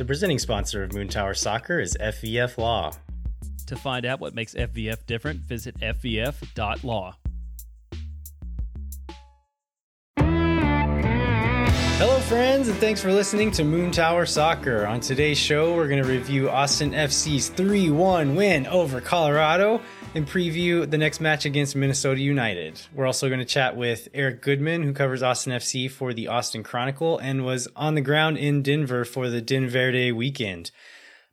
The presenting sponsor of Moon Tower Soccer is FVF Law. To find out what makes FVF different, visit fvf.law. and thanks for listening to Moon Tower Soccer. On today's show, we're going to review Austin FC's 3 1 win over Colorado and preview the next match against Minnesota United. We're also going to chat with Eric Goodman, who covers Austin FC for the Austin Chronicle and was on the ground in Denver for the Denverde weekend.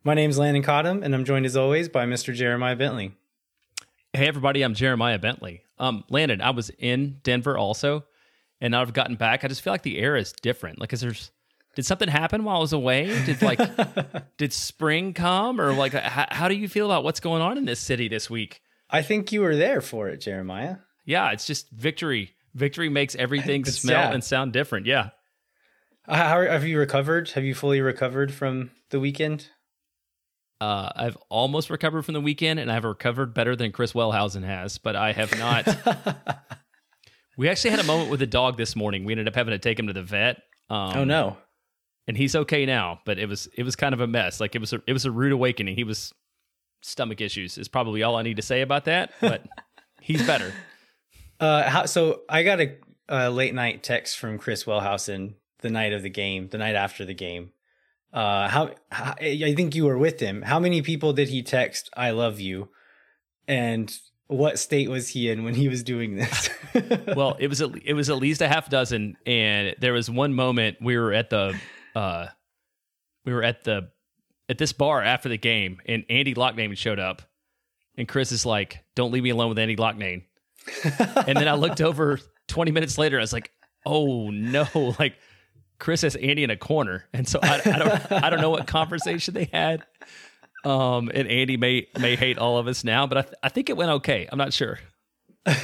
My name is Landon Cottam, and I'm joined as always by Mr. Jeremiah Bentley. Hey, everybody, I'm Jeremiah Bentley. Um, Landon, I was in Denver also and now I've gotten back, I just feel like the air is different. Like, is there's did something happen while I was away? Did like did spring come or like how, how do you feel about what's going on in this city this week? I think you were there for it, Jeremiah. Yeah, it's just victory. Victory makes everything smell yeah. and sound different. Yeah. How have you recovered? Have you fully recovered from the weekend? Uh, I've almost recovered from the weekend, and I've recovered better than Chris Wellhausen has, but I have not. We actually had a moment with the dog this morning. We ended up having to take him to the vet. Um, oh no! And he's okay now, but it was it was kind of a mess. Like it was a, it was a rude awakening. He was stomach issues is probably all I need to say about that. But he's better. Uh, how, so I got a, a, late night text from Chris Wellhausen the night of the game, the night after the game. Uh, how, how I think you were with him. How many people did he text? I love you, and what state was he in when he was doing this? well, it was it was at least a half dozen, and there was one moment we were at the uh, we were at the at this bar after the game, and Andy Loughnane showed up, and Chris is like, "Don't leave me alone with Andy Loughnane." and then I looked over twenty minutes later, I was like, "Oh no!" Like Chris has Andy in a corner, and so I, I don't I don't know what conversation they had. Um, and Andy may may hate all of us now, but I, th- I think it went okay. I'm not sure. uh,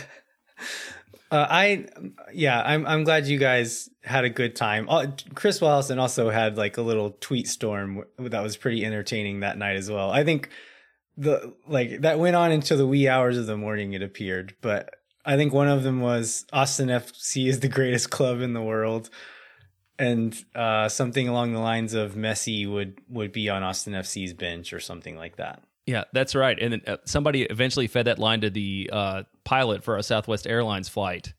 I yeah, I'm I'm glad you guys had a good time. Uh, Chris Wellhausen also had like a little tweet storm that was pretty entertaining that night as well. I think the like that went on until the wee hours of the morning. It appeared, but I think one of them was Austin FC is the greatest club in the world and uh, something along the lines of Messi would would be on Austin FC's bench or something like that. Yeah, that's right. And then uh, somebody eventually fed that line to the uh, pilot for a Southwest Airlines flight,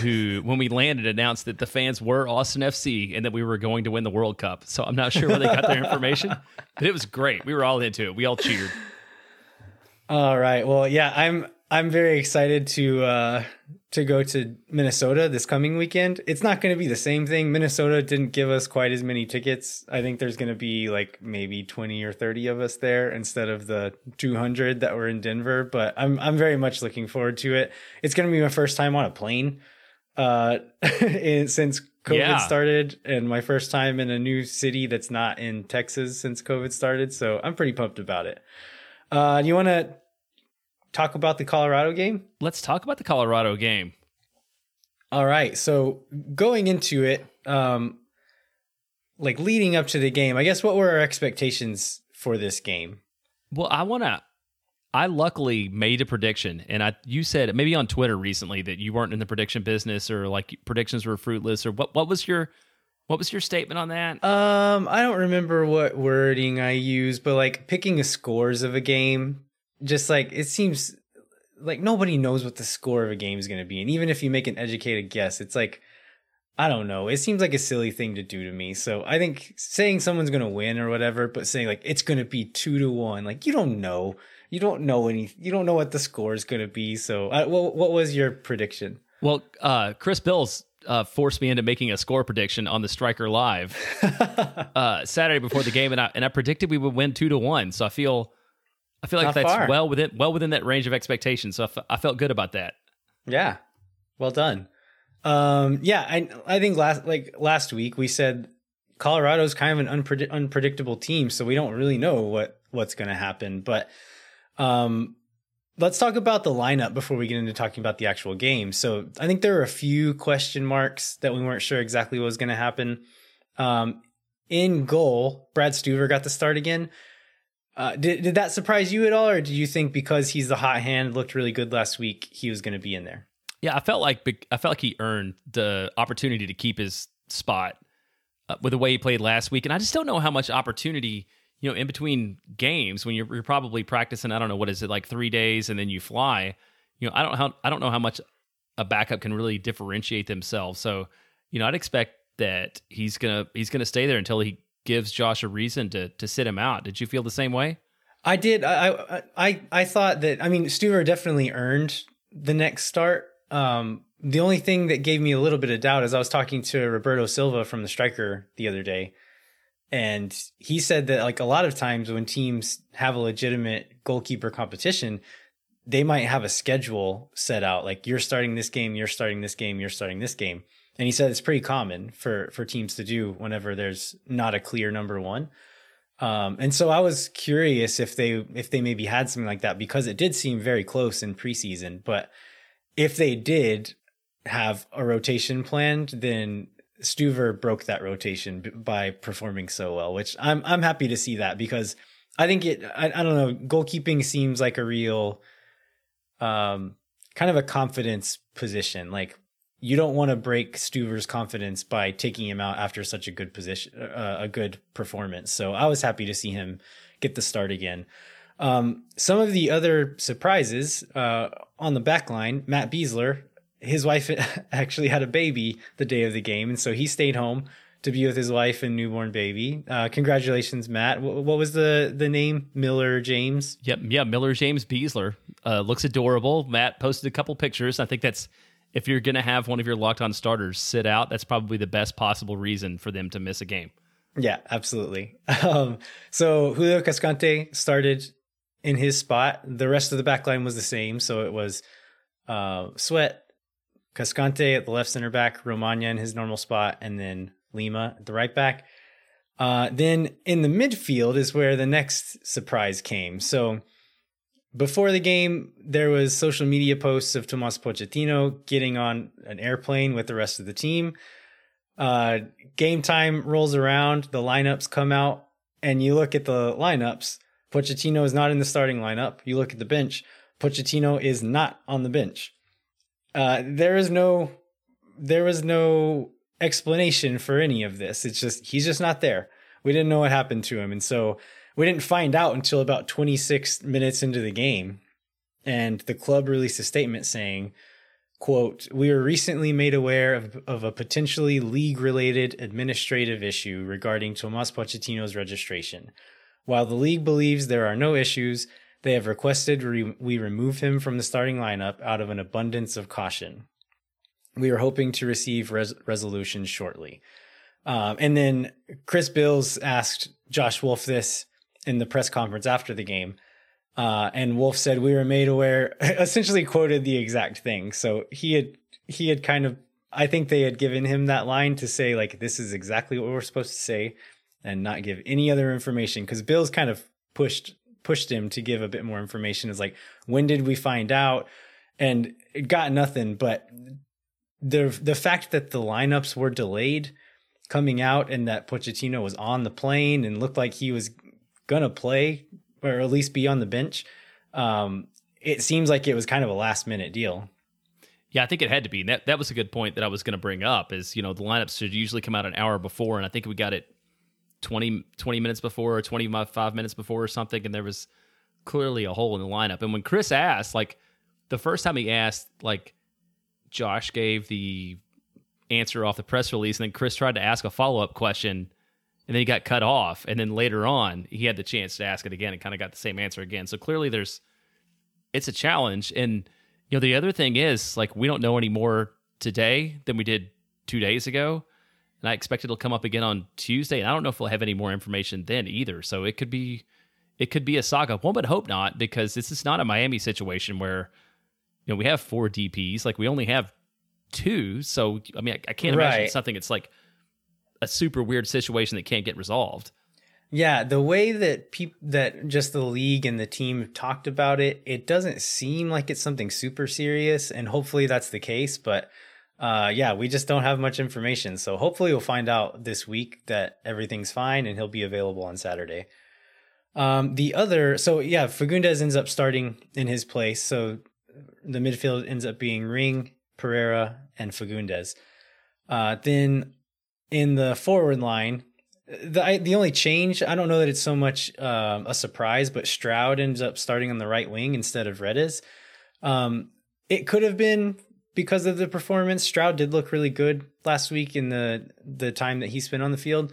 who, when we landed, announced that the fans were Austin FC and that we were going to win the World Cup. So I'm not sure where they got their information, but it was great. We were all into it. We all cheered. All right. Well, yeah, I'm I'm very excited to uh, to go to Minnesota this coming weekend. It's not going to be the same thing. Minnesota didn't give us quite as many tickets. I think there's going to be like maybe 20 or 30 of us there instead of the 200 that were in Denver, but I'm I'm very much looking forward to it. It's going to be my first time on a plane uh since COVID yeah. started and my first time in a new city that's not in Texas since COVID started, so I'm pretty pumped about it. Uh, you want to talk about the Colorado game? Let's talk about the Colorado game. All right. So going into it, um, like leading up to the game, I guess what were our expectations for this game? Well, I want to. I luckily made a prediction, and I you said maybe on Twitter recently that you weren't in the prediction business or like predictions were fruitless or what. What was your what was your statement on that? Um, I don't remember what wording I used, but like picking the scores of a game just like it seems like nobody knows what the score of a game is going to be. And even if you make an educated guess, it's like, I don't know. It seems like a silly thing to do to me. So I think saying someone's going to win or whatever, but saying like it's going to be two to one, like you don't know. You don't know any. You don't know what the score is going to be. So, uh, what, what was your prediction? Well, uh, Chris Bills uh, forced me into making a score prediction on the Striker Live uh, Saturday before the game, and I and I predicted we would win two to one. So I feel I feel like Not that's far. well within well within that range of expectations. So I, f- I felt good about that. Yeah, well done. Um, yeah, I I think last like last week we said Colorado's kind of an unpredict- unpredictable team, so we don't really know what what's going to happen. But um, let's talk about the lineup before we get into talking about the actual game. So I think there were a few question marks that we weren't sure exactly what was going to happen. Um, in goal, Brad Stuver got the start again. Uh, did did that surprise you at all, or do you think because he's the hot hand, looked really good last week, he was going to be in there? Yeah, I felt like I felt like he earned the opportunity to keep his spot. uh, with the way he played last week, and I just don't know how much opportunity you know in between games when you're, you're probably practicing. I don't know what is it like three days and then you fly. You know, I don't how I don't know how much a backup can really differentiate themselves. So you know, I'd expect that he's gonna he's gonna stay there until he gives Josh a reason to to sit him out. Did you feel the same way? I did. I I I thought that. I mean, Stuver definitely earned the next start. Um, the only thing that gave me a little bit of doubt is I was talking to Roberto Silva from the Striker the other day, and he said that like a lot of times when teams have a legitimate goalkeeper competition, they might have a schedule set out like you're starting this game, you're starting this game, you're starting this game. And he said it's pretty common for for teams to do whenever there's not a clear number one. Um, and so I was curious if they if they maybe had something like that because it did seem very close in preseason. But if they did have a rotation planned, then Stuver broke that rotation by performing so well, which I'm I'm happy to see that because I think it I, I don't know goalkeeping seems like a real um kind of a confidence position like you don't want to break Stuver's confidence by taking him out after such a good position, uh, a good performance. So I was happy to see him get the start again. Um, some of the other surprises uh, on the back line, Matt Besler, his wife actually had a baby the day of the game, and so he stayed home to be with his wife and newborn baby. Uh, congratulations, Matt. W- what was the the name? Miller James. Yep, yeah, Miller James Besler. Uh, looks adorable. Matt posted a couple pictures. I think that's if you're going to have one of your locked on starters sit out, that's probably the best possible reason for them to miss a game. Yeah, absolutely. Um, so Julio Cascante started in his spot. The rest of the back line was the same. So it was uh, Sweat, Cascante at the left center back, Romaña in his normal spot, and then Lima at the right back. Uh, then in the midfield is where the next surprise came. So before the game, there was social media posts of Tomas Pochettino getting on an airplane with the rest of the team. Uh, game time rolls around, the lineups come out, and you look at the lineups. Pochettino is not in the starting lineup. You look at the bench. Pochettino is not on the bench. Uh, there is no, there was no explanation for any of this. It's just he's just not there. We didn't know what happened to him, and so we didn't find out until about 26 minutes into the game. And the club released a statement saying, quote, we were recently made aware of, of a potentially league related administrative issue regarding Tomas Pochettino's registration. While the league believes there are no issues, they have requested re- we remove him from the starting lineup out of an abundance of caution. We are hoping to receive res- resolution shortly. Um, and then Chris Bills asked Josh Wolff this in the press conference after the game. Uh, and Wolff said we were made aware, essentially quoted the exact thing. So he had he had kind of I think they had given him that line to say like this is exactly what we're supposed to say and not give any other information because Bill's kind of pushed pushed him to give a bit more information. Is like when did we find out? And it got nothing. But the the fact that the lineups were delayed coming out and that Pochettino was on the plane and looked like he was gonna play or at least be on the bench, um, it seems like it was kind of a last minute deal. Yeah, I think it had to be. That that was a good point that I was going to bring up. Is you know the lineups should usually come out an hour before, and I think we got it 20, 20 minutes before or twenty five minutes before or something, and there was clearly a hole in the lineup. And when Chris asked, like the first time he asked, like Josh gave the answer off the press release, and then Chris tried to ask a follow up question, and then he got cut off. And then later on, he had the chance to ask it again and kind of got the same answer again. So clearly, there's it's a challenge. And you know, the other thing is like we don't know any more today than we did two days ago. And I expect it'll come up again on Tuesday. And I don't know if we'll have any more information then either. So it could be it could be a saga. One would hope not, because this is not a Miami situation where you know we have four DPs. Like we only have two. So I mean, I, I can't imagine something. It's like a super weird situation that can't get resolved. Yeah, the way that people that just the league and the team talked about it, it doesn't seem like it's something super serious, and hopefully that's the case. But uh, yeah, we just don't have much information, so hopefully we'll find out this week that everything's fine and he'll be available on Saturday. Um, the other, so yeah, Fagundez ends up starting in his place, so the midfield ends up being Ring, Pereira, and Fagundez. Uh, then in the forward line, the the only change I don't know that it's so much uh, a surprise, but Stroud ends up starting on the right wing instead of Redes. Um, it could have been because of the performance. Stroud did look really good last week in the the time that he spent on the field.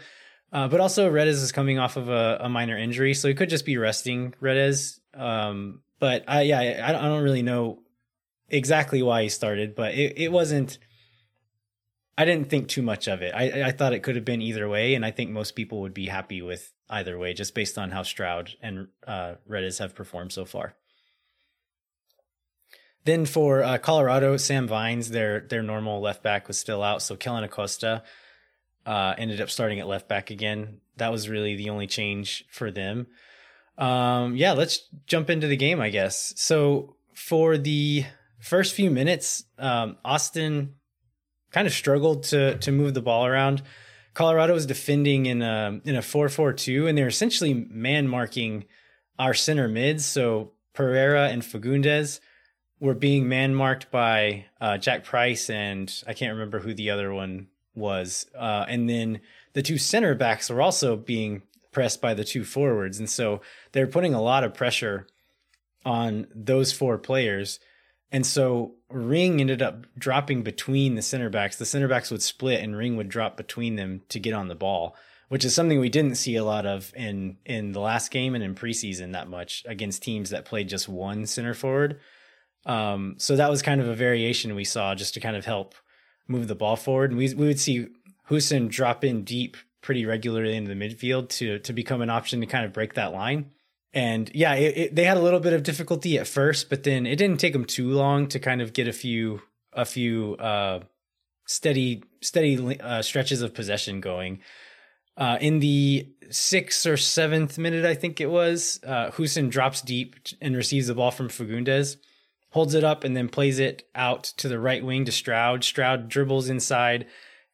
Uh, but also Redes is coming off of a, a, minor injury, so he could just be resting Redes. Um, but I, yeah, I, I don't really know exactly why he started, but it, it wasn't. I didn't think too much of it. I, I thought it could have been either way, and I think most people would be happy with either way, just based on how Stroud and uh, Redes have performed so far. Then for uh, Colorado, Sam Vines, their their normal left back was still out, so Kellyn Acosta uh, ended up starting at left back again. That was really the only change for them. Um, yeah, let's jump into the game, I guess. So for the first few minutes, um, Austin kind of struggled to to move the ball around. Colorado was defending in a in a four four two, and they were essentially man marking our center mids. So Pereira and Fagundez were being man marked by uh, Jack Price, and I can't remember who the other one was. Uh, and then the two center backs were also being pressed by the two forwards, and so they're putting a lot of pressure on those four players. And so Ring ended up dropping between the center backs. The center backs would split and Ring would drop between them to get on the ball, which is something we didn't see a lot of in in the last game and in preseason that much against teams that played just one center forward. Um, so that was kind of a variation we saw just to kind of help move the ball forward. And we we would see Hoesen drop in deep pretty regularly into the midfield to to become an option to kind of break that line and yeah, it, it, they had a little bit of difficulty at first, but then it didn't take them too long to kind of get a few a few uh, steady steady uh, stretches of possession going. Uh, in the sixth or seventh minute, I think it was, uh, Hoesen drops deep and receives the ball from Fagundez, holds it up, and then plays it out to the right wing to Stroud. Stroud dribbles inside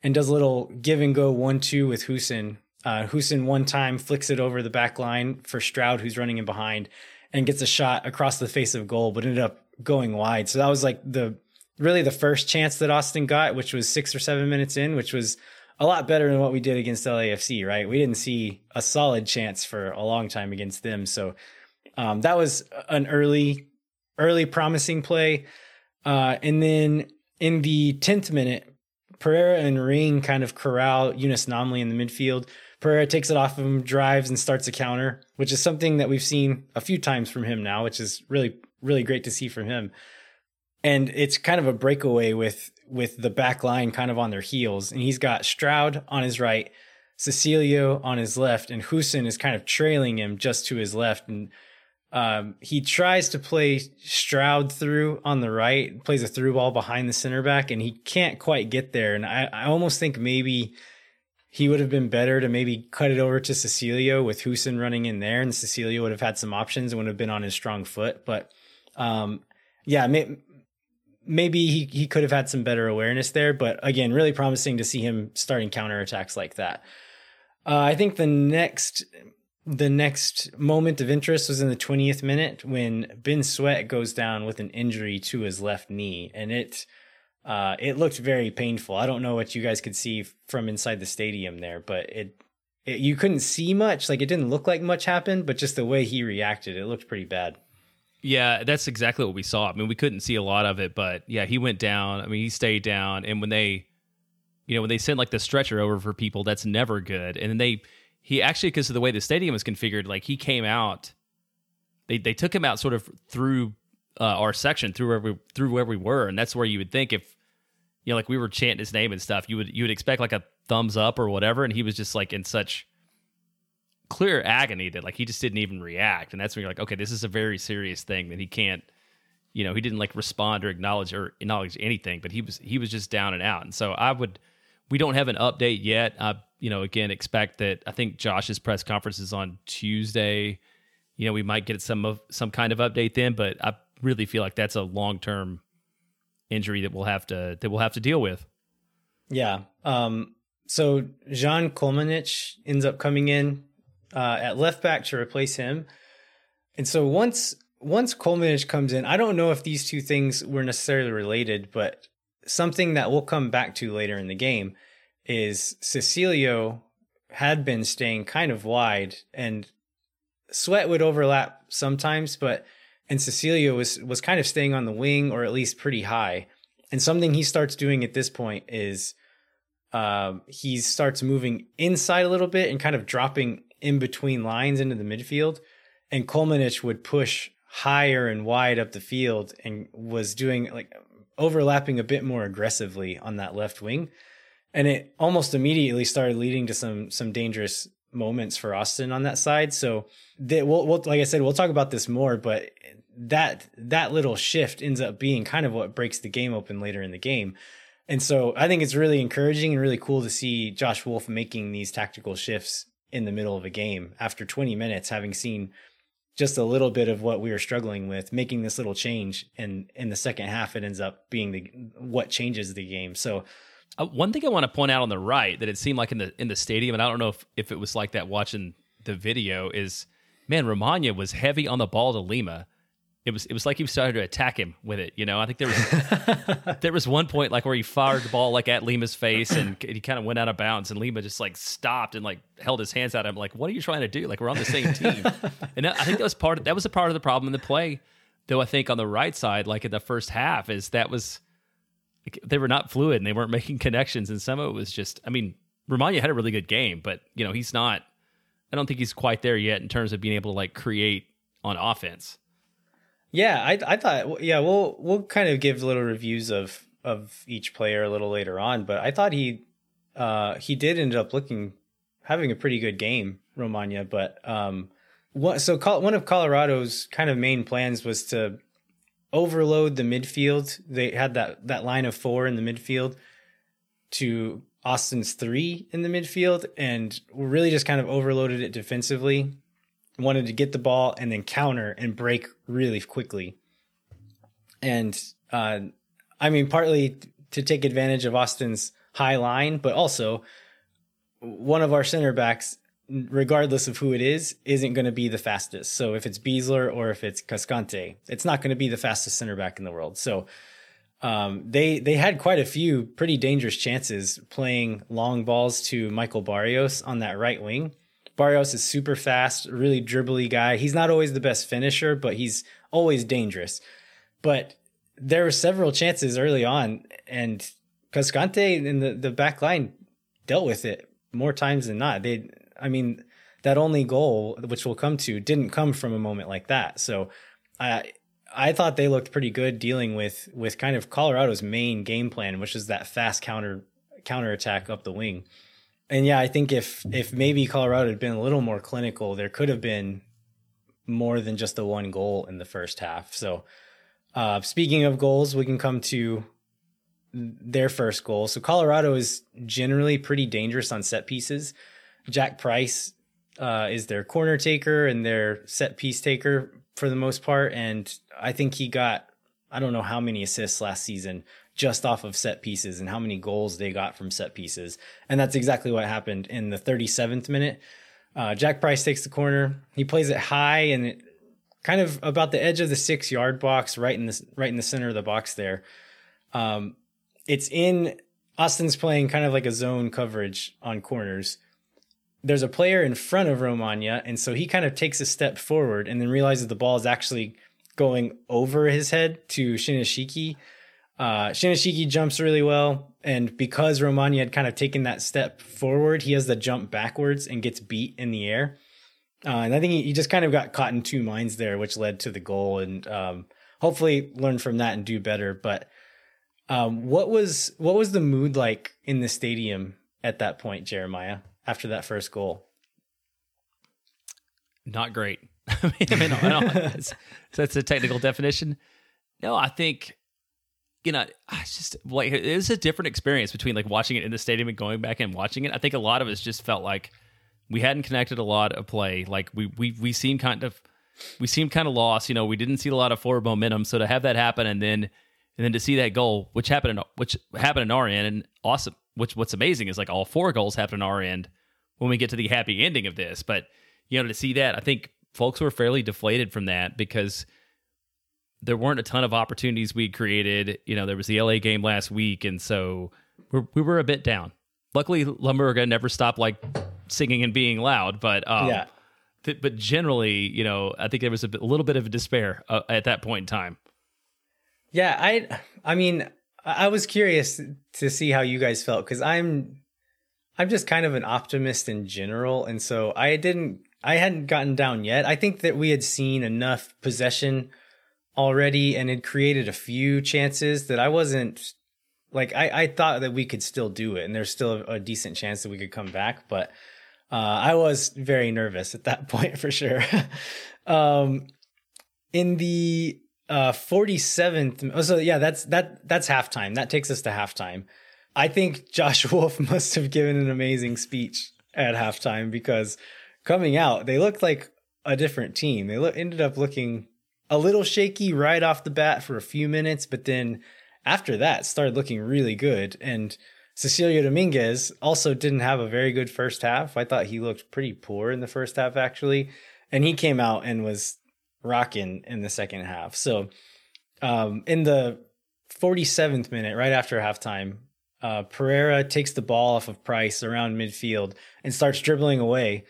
and does a little give and go one two with Hoesen uh, Hoesen one time flicks it over the back line for Stroud, who's running in behind, and gets a shot across the face of goal, but ended up going wide. So that was like the really the first chance that Austin got, which was six or seven minutes in, which was a lot better than what we did against LAFC. Right? We didn't see a solid chance for a long time against them. So um, that was an early, early promising play. Uh, and then in the tenth minute, Pereira and Ring kind of corral Younes Namli in the midfield. Pereira takes it off of him, drives, and starts a counter, which is something that we've seen a few times from him now, which is really, really great to see from him. And it's kind of a breakaway with with the back line kind of on their heels. And he's got Stroud on his right, Cecilio on his left, and Hoesen is kind of trailing him just to his left. And um, he tries to play Stroud through on the right, plays a through ball behind the center back, and he can't quite get there. And I, I almost think maybe he would have been better to maybe cut it over to Cecilio with Hoesen running in there, and Cecilio would have had some options and would have been on his strong foot. But um, yeah, may, maybe he, he could have had some better awareness there. But again, really promising to see him starting counterattacks like that. Uh, I think the next the next moment of interest was in the 20th minute when Ben Sweat goes down with an injury to his left knee, and it uh, it looked very painful. I don't know what you guys could see from inside the stadium there, but it, it you couldn't see much. Like it didn't look like much happened, but just the way he reacted, it looked pretty bad. Yeah, that's exactly what we saw. I mean, we couldn't see a lot of it, but yeah, he went down. I mean, he stayed down, and when they, you know, when they sent like the stretcher over for people, that's never good. And then they, he actually, because of the way the stadium was configured, like he came out. They they took him out sort of through uh, our section through where we through where we were, and that's where you would think if you know like we were chanting his name and stuff, you would you would expect like a thumbs up or whatever, and he was just like in such clear agony that like he just didn't even react, and that's when you're like, okay, this is a very serious thing that he can't. You know, he didn't like respond or acknowledge or acknowledge anything, but he was he was just down and out. And so I would, we don't have an update yet. I you know again expect that I think Josh's press conference is on Tuesday. You know, we might get some of some kind of update then, but I really feel like that's a long term injury that we'll have to that we'll have to deal with. Yeah. Um, so Zan Kolmanic ends up coming in uh, at left back to replace him, and so once once Kolmanic comes in, I don't know if these two things were necessarily related, but something that we'll come back to later in the game is Cecilio had been staying kind of wide and Sweat would overlap sometimes, but and Cecilio was was kind of staying on the wing or at least pretty high. And something he starts doing at this point is um, he starts moving inside a little bit and kind of dropping in between lines into the midfield. And Kolmanic would push higher and wide up the field and was doing like overlapping a bit more aggressively on that left wing. And it almost immediately started leading to some some dangerous moments for Austin on that side. So they, we'll, we'll, like I said, we'll talk about this more, but that that little shift ends up being kind of what breaks the game open later in the game. And so I think it's really encouraging and really cool to see Josh Wolff making these tactical shifts in the middle of a game after 20 minutes, having seen just a little bit of what we were struggling with, making this little change, and in the second half, it ends up being the what changes the game. So uh, one thing I want to point out on the right that it seemed like in the in the stadium, and I don't know if, if it was like that watching the video, is man, Romaña was heavy on the ball to Lima. It was it was like he started to attack him with it. You know, I think there was there was one point like where he fired the ball like at Lima's face and he kind of went out of bounds and Lima just like stopped and like held his hands out. I'm like, what are you trying to do? Like we're on the same team. and I think that was part of that was a part of the problem in the play. Though I think on the right side, like in the first half, is that was they were not fluid and they weren't making connections. And some of it was just, I mean, Romaña had a really good game, but you know, he's not, I don't think he's quite there yet in terms of being able to like create on offense. Yeah, I I thought yeah, we'll we'll kind of give little reviews of of each player a little later on, but I thought he uh he did end up looking having a pretty good game, Romaña, but um what so one of Colorado's kind of main plans was to overload the midfield. They had that that line of four in the midfield to Austin's three in the midfield, and really just kind of overloaded it defensively. Wanted to get the ball and then counter and break really quickly. And uh, I mean, partly to take advantage of Austin's high line, but also one of our center backs regardless of who it is, isn't going to be the fastest. So if it's Besler or if it's Cascante, it's not going to be the fastest center back in the world. So um, they they had quite a few pretty dangerous chances playing long balls to Michael Barrios on that right wing. Barrios is super fast, really dribbly guy. He's not always the best finisher, but he's always dangerous. But there were several chances early on, and Cascante in the, the back line dealt with it more times than not. They I mean, that only goal, which we'll come to, didn't come from a moment like that. So I I thought they looked pretty good dealing with with kind of Colorado's main game plan, which is that fast counter counter attack up the wing. And yeah, I think if if maybe Colorado had been a little more clinical, there could have been more than just the one goal in the first half. So uh, speaking of goals, we can come to their first goal. So Colorado is generally pretty dangerous on set pieces. Jack Price uh, is their corner taker and their set piece taker for the most part. And I think he got, I don't know how many assists last season just off of set pieces and how many goals they got from set pieces. And that's exactly what happened in the 37th minute. Uh, Jack Price takes the corner. He plays it high and it kind of about the edge of the six yard box, right in the right in the center of the box there. Um, it's in Austin's playing kind of like a zone coverage on corners, there's a player in front of Romaña, and so he kind of takes a step forward and then realizes the ball is actually going over his head to Shinyashiki. Uh, Shinyashiki jumps really well, and because Romaña had kind of taken that step forward, he has the jump backwards and gets beat in the air. Uh, and I think he, he, just kind of got caught in two minds there, which led to the goal, and um, hopefully learn from that and do better. But um, what was what was the mood like in the stadium at that point, Jeremiah? After that first goal? Not great. I mean, I mean I that's, that's a technical definition. No, I think you know, I just like it was a different experience between like watching it in the stadium and going back and watching it. I think a lot of us just felt like we hadn't connected a lot of play. Like we we we seemed kind of we seemed kind of lost. You know, we didn't see a lot of forward momentum. So to have that happen and then and then to see that goal, which happened in which happened in our end, and awesome which what's amazing is like all four goals happen on our end when we get to the happy ending of this. But you know, to see that, I think folks were fairly deflated from that because there weren't a ton of opportunities we created. You know, there was the LA game last week, and so we're, we were a bit down. luckily La Murga never stopped like singing and being loud, but um, Yeah. th- but generally, you know, I think there was a, bit, a little bit of despair uh, at that point in time. Yeah, I I mean, I was curious to see how you guys felt cuz I'm I'm just kind of an optimist in general and so I didn't I hadn't gotten down yet. I think that we had seen enough possession already and had created a few chances that I wasn't like I I thought that we could still do it and there's still a, a decent chance that we could come back, but uh, I was very nervous at that point for sure. um, in the uh 47th oh, so yeah that's that that's halftime. That takes us to halftime. I think josh wolff must have given an amazing speech at halftime because coming out they looked like a different team. They look, ended up looking a little shaky right off the bat for a few minutes but then after that started looking really good. And Cecilio Dominguez also didn't have a very good first half. I thought he looked pretty poor in the first half actually, and he came out and was rocking in the second half. So, um, in the 47th minute, right after halftime, uh, Pereira takes the ball off of Price around midfield and starts dribbling away.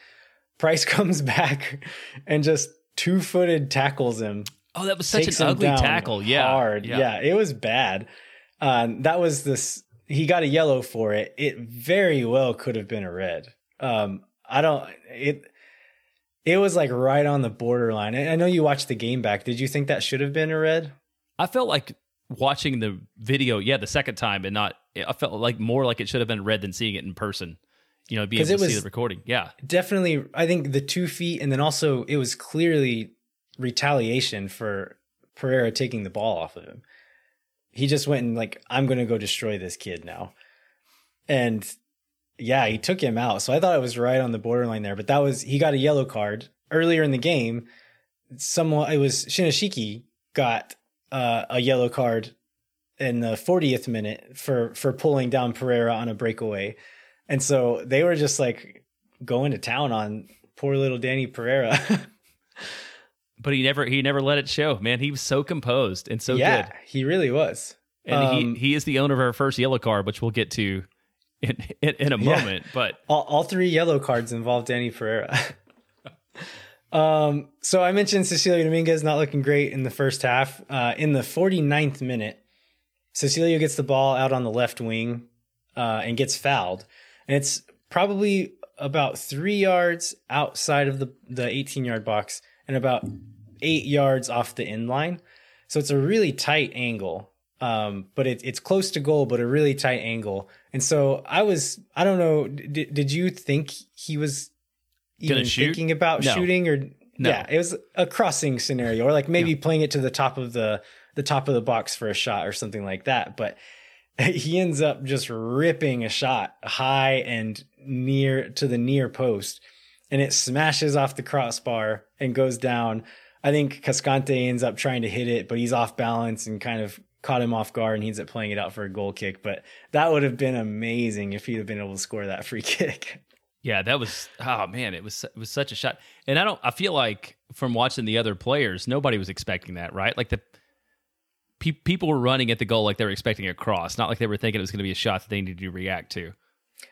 Price comes back and just two footed tackles him. Oh, that was such an ugly tackle. Yeah, hard. Yeah. it was bad. Uh, that was this. He got a yellow for it. It very well could have been a red. Um, I don't. It. It was like right on the borderline. I know you watched the game back. Did you think that should have been a red? I felt like watching the video, yeah, the second time, and not. I felt like more like it should have been red than seeing it in person. You know, being able to it see was- the recording. Yeah, Definitely. I think the two feet, and then also it was clearly retaliation for Pereira taking the ball off of him. He just went and like, I'm going to go destroy this kid now. And yeah, he took him out. So I thought it was right on the borderline there, but that was he got a yellow card earlier in the game. Someone it was Shinyashiki got uh, a yellow card in the 40th minute for for pulling down Pereira on a breakaway. And so they were just like going to town on poor little Danny Pereira. but he never he never let it show. Man, he was so composed and so yeah, good. he really was. And Um, he he is the owner of our first yellow card, which we'll get to in in, in a Yeah. moment. But all, all three yellow cards involve Danny Pereira. um, so I mentioned Cecilio Dominguez not looking great in the first half. Uh, in the 49th minute, Cecilio gets the ball out on the left wing uh, and gets fouled. And it's probably about three yards outside of the, the 18 yard box and about eight yards off the end line. So it's a really tight angle. Um, but it, it's close to goal, but a really tight angle. And so I was, I don't know, did, did you think he was even thinking about No. shooting or No. yeah, it was a crossing scenario or like maybe playing it to the top of the, the top of the box for a shot or something like that. But he ends up just ripping a shot high and near to the near post and it smashes off the crossbar and goes down. I think Cascante ends up trying to hit it, but he's off balance and kind of caught him off guard and he ends up playing it out for a goal kick. But that would have been amazing if he'd have been able to score that free kick. yeah, that was oh man, it was it was such a shot. And I don't I feel like from watching the other players, nobody was expecting that, right? Like the pe- people were running at the goal like they were expecting a cross, not like they were thinking it was going to be a shot that they needed to react to.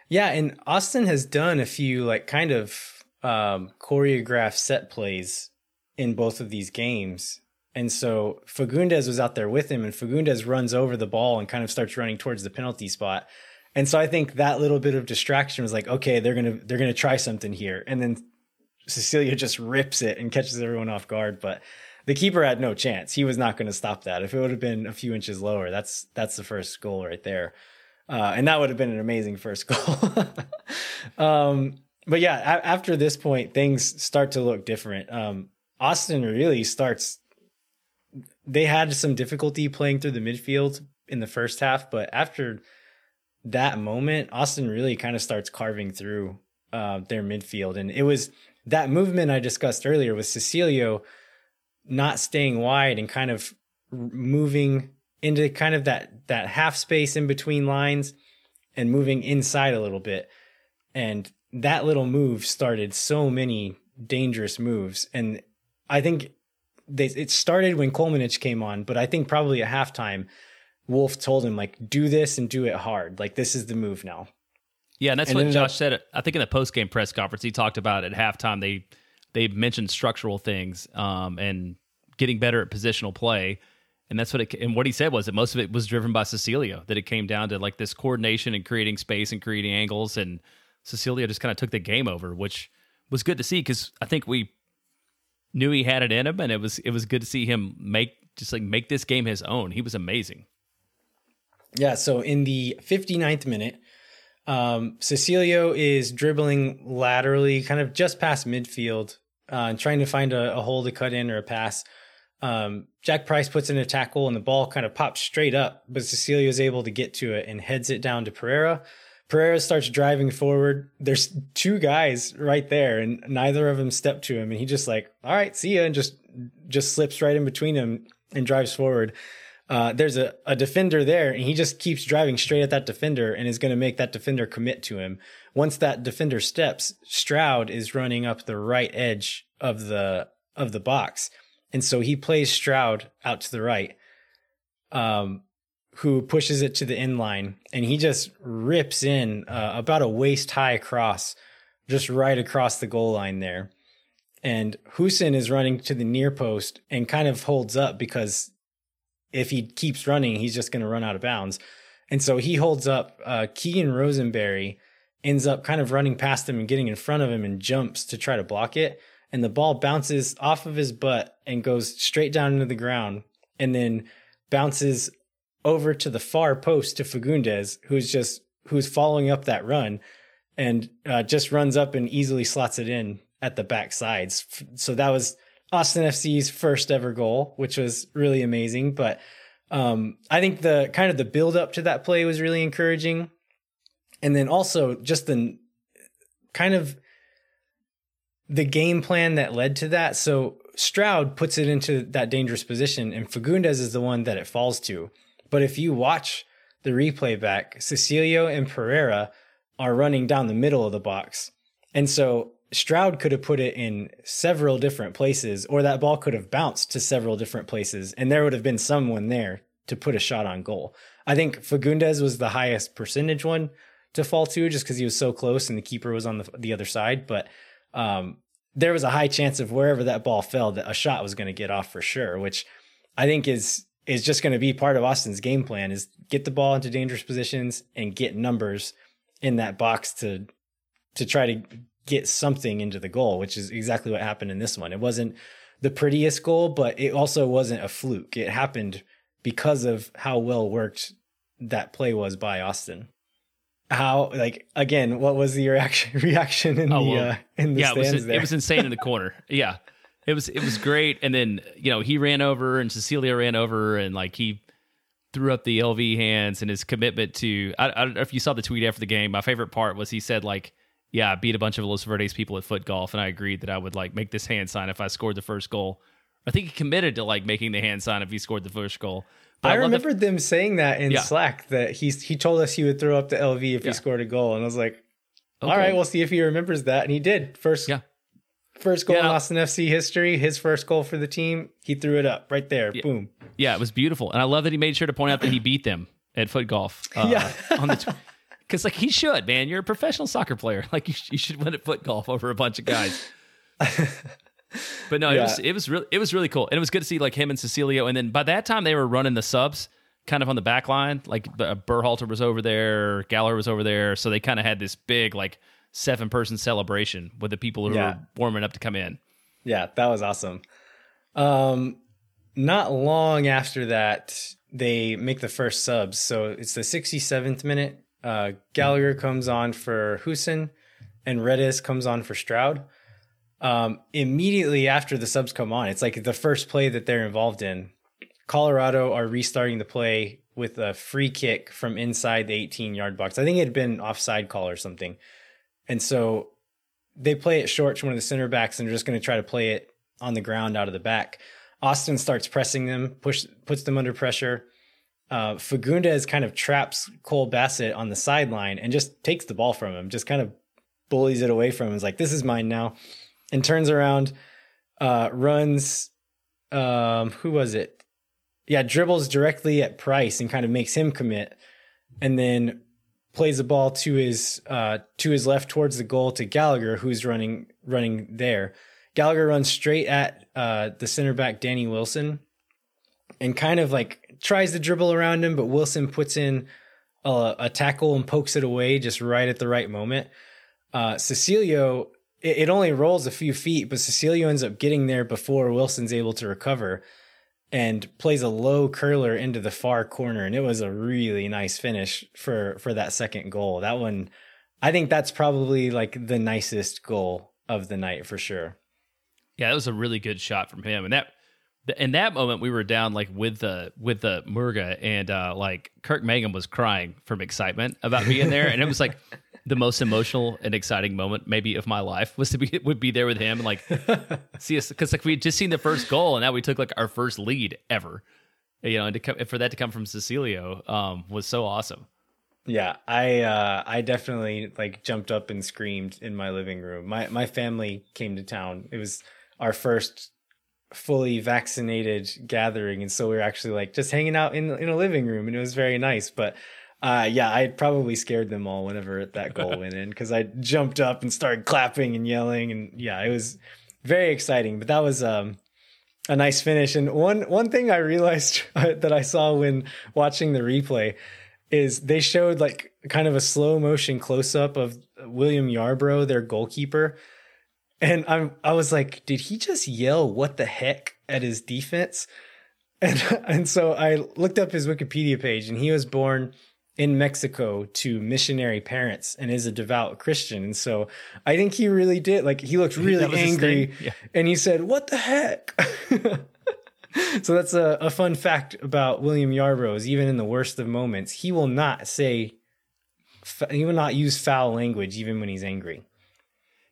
Yeah, and Austin has done a few like kind of um, choreographed set plays in both of these games. And so Fagundez was out there with him, and Fagundez runs over the ball and kind of starts running towards the penalty spot. And so I think that little bit of distraction was like, okay, they're gonna they're gonna try something here, and then Cecilio just rips it and catches everyone off guard. But the keeper had no chance; he was not going to stop that. If it would have been a few inches lower, that's that's the first goal right there, uh, and that would have been an amazing first goal. um, but yeah, a- after this point, things start to look different. Um, Austin really starts. They had some difficulty playing through the midfield in the first half, but after that moment, Austin really kind of starts carving through uh, their midfield, and it was that movement I discussed earlier with Cecilio not staying wide and kind of moving into kind of that that half space in between lines and moving inside a little bit. And that little move started so many dangerous moves. And I think they, it started when Kolmanic came on, but I think probably at halftime, Wolff told him like, do this and do it hard. Like this is the move now. Yeah, and that's And what Josh up- said. I think in the post game press conference, he talked about at halftime. They they mentioned structural things um, and getting better at positional play, and that's what it. And what he said was that most of it was driven by Cecilio. That it came down to like this coordination and creating space and creating angles, and Cecilio just kind of took the game over, which was good to see because I think we knew he had it in him, and it was it was good to see him make just like make this game his own. He was amazing. Yeah, so in the 59th minute, um, Cecilio is dribbling laterally, kind of just past midfield, uh, trying to find a, a hole to cut in or a pass. Um, Jack Price puts in a tackle, and the ball kind of pops straight up, but Cecilio is able to get to it and heads it down to Pereira. Pereira starts driving forward. There's two guys right there, and neither of them step to him, and he just like, all right, see ya, and just just slips right in between them and drives forward uh, there's a, a defender there and he just keeps driving straight at that defender and is going to make that defender commit to him. Once that defender steps, Stroud is running up the right edge of the of the box. And so he plays Stroud out to the right, um, who pushes it to the end line and he just rips in uh, about a waist high cross just right across the goal line there. And Hoesen is running to the near post and kind of holds up because if he keeps running, he's just going to run out of bounds. And so he holds up. Uh, Keegan Rosenberry ends up kind of running past him and getting in front of him and jumps to try to block it. And the ball bounces off of his butt and goes straight down into the ground and then bounces over to the far post to Fagundez, who's just who's following up that run and uh, just runs up and easily slots it in at the back sides. So that was Austin FC's first ever goal, which was really amazing. But um, I think the kind of the build up to that play was really encouraging, and then also just the kind of the game plan that led to that. So Stroud puts it into that dangerous position, and Fagundez is the one that it falls to. But if you watch the replay back, Cecilio and Pereira are running down the middle of the box, and so Stroud could have put it in several different places, or that ball could have bounced to several different places, and there would have been someone there to put a shot on goal. I think Fagundez was the highest percentage one to fall to, just because he was so close and the keeper was on the the other side. But um, there was a high chance of wherever that ball fell, that a shot was going to get off for sure. Which I think is is just going to be part of Austin's game plan: is get the ball into dangerous positions and get numbers in that box to to try to get something into the goal, which is exactly what happened in this one. It wasn't the prettiest goal, but it also wasn't a fluke. It happened because of how well worked that play was by Austin. How like again, what was the reaction reaction in Oh, the well, uh, in the yeah, it was there? it was insane in the corner. Yeah, it was it was great. And then you know he ran over and Cecilio ran over and like he threw up the LV hands and his commitment to. I, I don't know if you saw the tweet after the game. My favorite part was he said like, "Yeah, I beat a bunch of Los Verdes people at foot golf, and I agreed that I would like make this hand sign if I scored the first goal." I think he committed to like making the hand sign if he scored the first goal. But I the- remembered them saying that in Yeah. Slack that he's he told us he would throw up the LV if Yeah. he scored a goal, and I was like, Okay. all right, we'll see if he remembers that, and he did. First, Yeah. First goal Yeah. in Austin FC history, his first goal for the team, he threw it up right there, boom. Yeah, it was beautiful, and I love that he made sure to point out that he beat them at foot golf. Uh, Yeah. on the because like he should, man. You're a professional soccer player. Like you, sh- you should win at foot golf over a bunch of guys. but no, it was it was really it was really cool, and it was good to see like him and Cecilio. And then by that time, they were running the subs kind of on the back line. Like uh, Berhalter was over there, Gallagher was over there, so they kind of had this big like seven person celebration with the people who Yeah. were warming up to come in. Yeah, that was awesome. Um, not long after that, they make the first subs. So it's the 67th minute. Uh, Gallagher comes on for Hoesen, and Redes comes on for Stroud. Um, immediately after the subs come on, it's like the first play that they're involved in. Colorado are restarting the play with a free kick from inside the 18 yard box. I think it had been offside call or something. And so they play it short to one of the center backs and they're just going to try to play it on the ground out of the back. Austin starts pressing them, push puts them under pressure. Uh, Fagundez kind of traps Cole Bassett on the sideline and just takes the ball from him, just kind of bullies it away from him. Is like, this is mine now, and turns around, uh, runs. Um, who was it? Yeah, dribbles directly at Price and kind of makes him commit, and then plays the ball to his uh, to his left towards the goal to Gallagher, who's running running there. Gallagher runs straight at uh, the center back Danny Wilson, and kind of like tries to dribble around him, but Wilson puts in a, a tackle and pokes it away just right at the right moment. Uh, Cecilio, it, it only rolls a few feet, but Cecilio ends up getting there before Wilson's able to recover and plays a low curler into the far corner and it was a really nice finish for for that second goal. That one i think that's probably like the nicest goal of the night for sure. Yeah that was a really good shot from him and that in that moment we were down like with the with the murga and uh like kirk mangum was crying from excitement about being there and it was like the most emotional and exciting moment maybe of my life was to be would be there with him and like see us because like we had just seen the first goal and now we took like our first lead ever. You know and to come for that to come from Cecilio um was so awesome. Yeah i uh i definitely like jumped up and screamed in my living room. My my family came to town. It was our first fully vaccinated gathering. And so we were actually like just hanging out in in a living room and it was very nice. But uh, yeah, I probably scared them all whenever that goal went in because I jumped up and started clapping and yelling, and yeah, it was very exciting. But that was um, a nice finish. And one one thing I realized that I saw when watching the replay is they showed like kind of a slow motion close up of William Yarbrough, their goalkeeper, and I'm I was like, did he just yell "what the heck" at his defense? And and so I looked up his Wikipedia page, and he was born in Mexico to missionary parents and is a devout Christian. And so I think he really did. Like he looked really angry yeah. and he said, What the heck? so that's a, a, fun fact about William Yarbrough is even in the worst of moments, he will not say, he will not use foul language even when he's angry.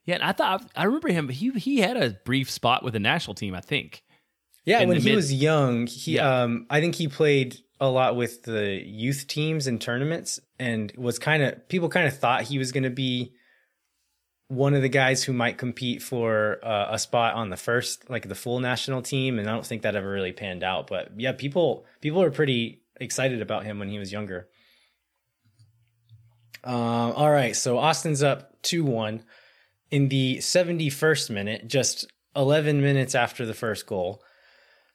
Yeah, and I thought I remember him. He he had a brief spot with the national team, I think. Yeah, when he mid- was young, he yeah. um I think he played a lot with the youth teams and tournaments and was kind of people kind of thought he was going to be one of the guys who might compete for uh, a spot on the first like the full national team and I don't think that ever really panned out but yeah people people were pretty excited about him when he was younger. Uh, all right so Austin's up 2-1 in the 71st minute just 11 minutes after the first goal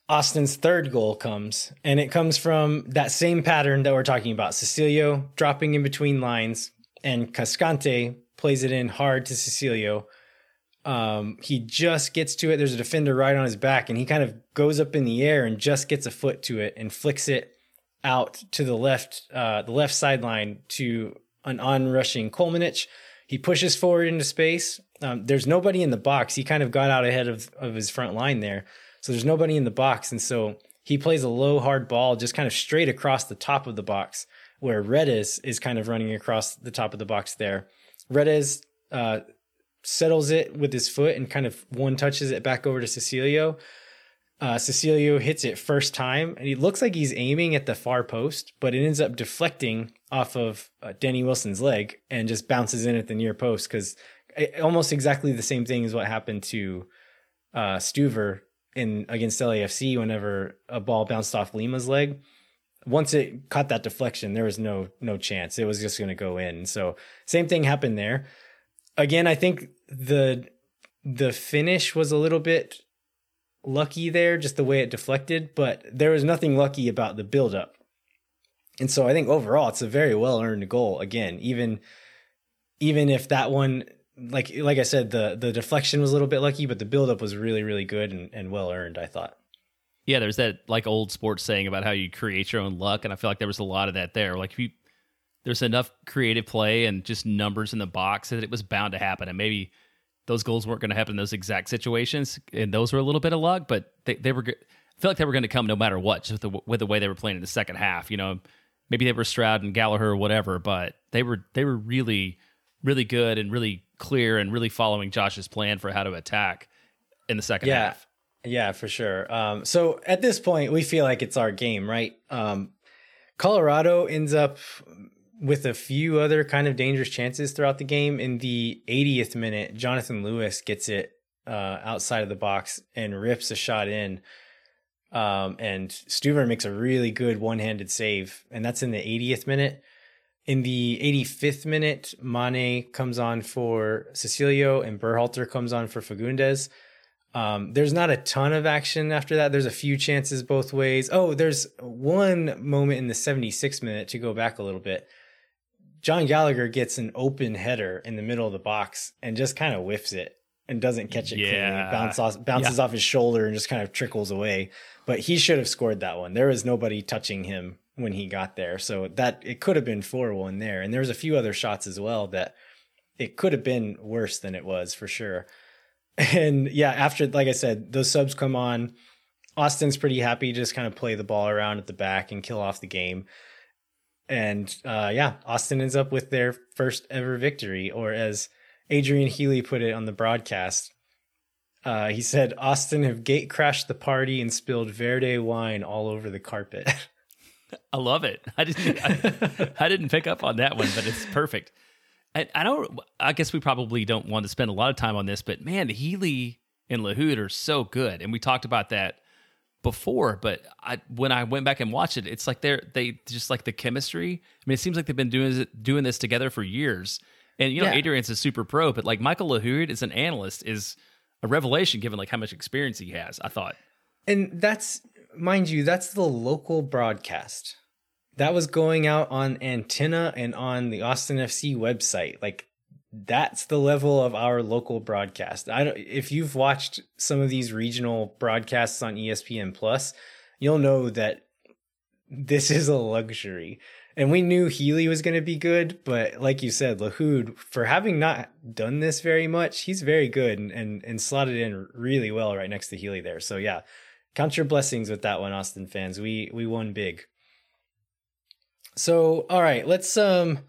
Austin's third goal comes, and it comes from that same pattern that we're talking about. Cecilio dropping in between lines, and Cascante plays it in hard to Cecilio. Um, he just gets to it. There's a defender right on his back, and he kind of goes up in the air and just gets a foot to it and flicks it out to the left, uh, the left sideline to an onrushing Kolmanic. He pushes forward into space. Um, there's nobody in the box. He kind of got out ahead of, of his front line there. So there's nobody in the box. And so he plays a low, hard ball just kind of straight across the top of the box, where Redes is kind of running across the top of the box there. Redes uh, settles it with his foot and kind of one touches it back over to Cecilio. Uh, Cecilio hits it first time, and he looks like he's aiming at the far post, but it ends up deflecting off of uh, Danny Wilson's leg and just bounces in at the near post because almost exactly the same thing as what happened to uh, Stuver in against LAFC whenever a ball bounced off Lima's leg. Once it caught that deflection, there was no no chance. It was just going to go in. So same thing happened there. Again, I think the the finish was a little bit lucky there, just the way it deflected, but there was nothing lucky about the buildup. And so I think overall it's a very well earned goal. Again, even even if that one like like I said, the the deflection was a little bit lucky, but the buildup was really really good and, and well earned. I thought. Yeah, there's that like old sports saying about how you create your own luck, and I feel like there was a lot of that there. Like if you there's enough creative play and just numbers in the box that it was bound to happen, and maybe those goals weren't going to happen in those exact situations, and those were a little bit of luck, but they they were. I feel like they were going to come no matter what, just with the, with the way they were playing in the second half. You know, maybe they were Stroud and Gallagher or whatever, but they were they were really really good and really clear and really following Josh's plan for how to attack in the second yeah. half. Yeah, for sure. Um, so at this point, we feel like it's our game, right? Um, Colorado ends up with a few other kind of dangerous chances throughout the game. In the 80th minute, Jonathan Lewis gets it uh, outside of the box and rips a shot in. Um, and Stuver makes a really good one handed save, and that's in the 80th minute. In the 85th minute, Manneh comes on for Cecilio and Berhalter comes on for Fagundez. Um, there's not a ton of action after that. There's a few chances both ways. Oh, there's one moment in the 76th minute to go back a little bit. Jon Gallagher gets an open header in the middle of the box and just kind of whiffs it and doesn't catch it Yeah. cleanly. Bounce off, bounces Yeah. off his shoulder and just kind of trickles away. But he should have scored that one. There was nobody touching him when he got there. So that it could have been 4-1 there. And there was a few other shots as well that it could have been worse than it was for sure. And yeah, after like I said, those subs come on. Austin's pretty happy just kind of play the ball around at the back and kill off the game. And uh, yeah, Austin ends up with their first ever victory, or as Adrian Healy put it on the broadcast, uh, he said, Austin have gate crashed the party and spilled Verde wine all over the carpet. I love it. I didn't. I, I didn't pick up on that one, but it's perfect. I, I don't. I guess we probably don't want to spend a lot of time on this, but man, Healy and Lahoud are so good, and we talked about that before. But I, when I went back and watched it, it's like they're they just like the chemistry. I mean, it seems like they've been doing doing this together for years. And you know, Yeah. Adrian's a super pro, but like Michael Lahoud as an analyst is a revelation given like how much experience he has. I thought. and that's, mind you, that's the local broadcast. That was going out on antenna and on the Austin FC website. Like that's the level of our local broadcast. I don't if you've watched some of these regional broadcasts on ESPN Plus, you'll know that this is a luxury. And we knew Healy was going to be good, but like you said, Lahoud, for having not done this very much, he's very good and, and, and slotted in really well right next to Healy there. So yeah, count your blessings with that one, Austin fans. We we won big. So all right, let's um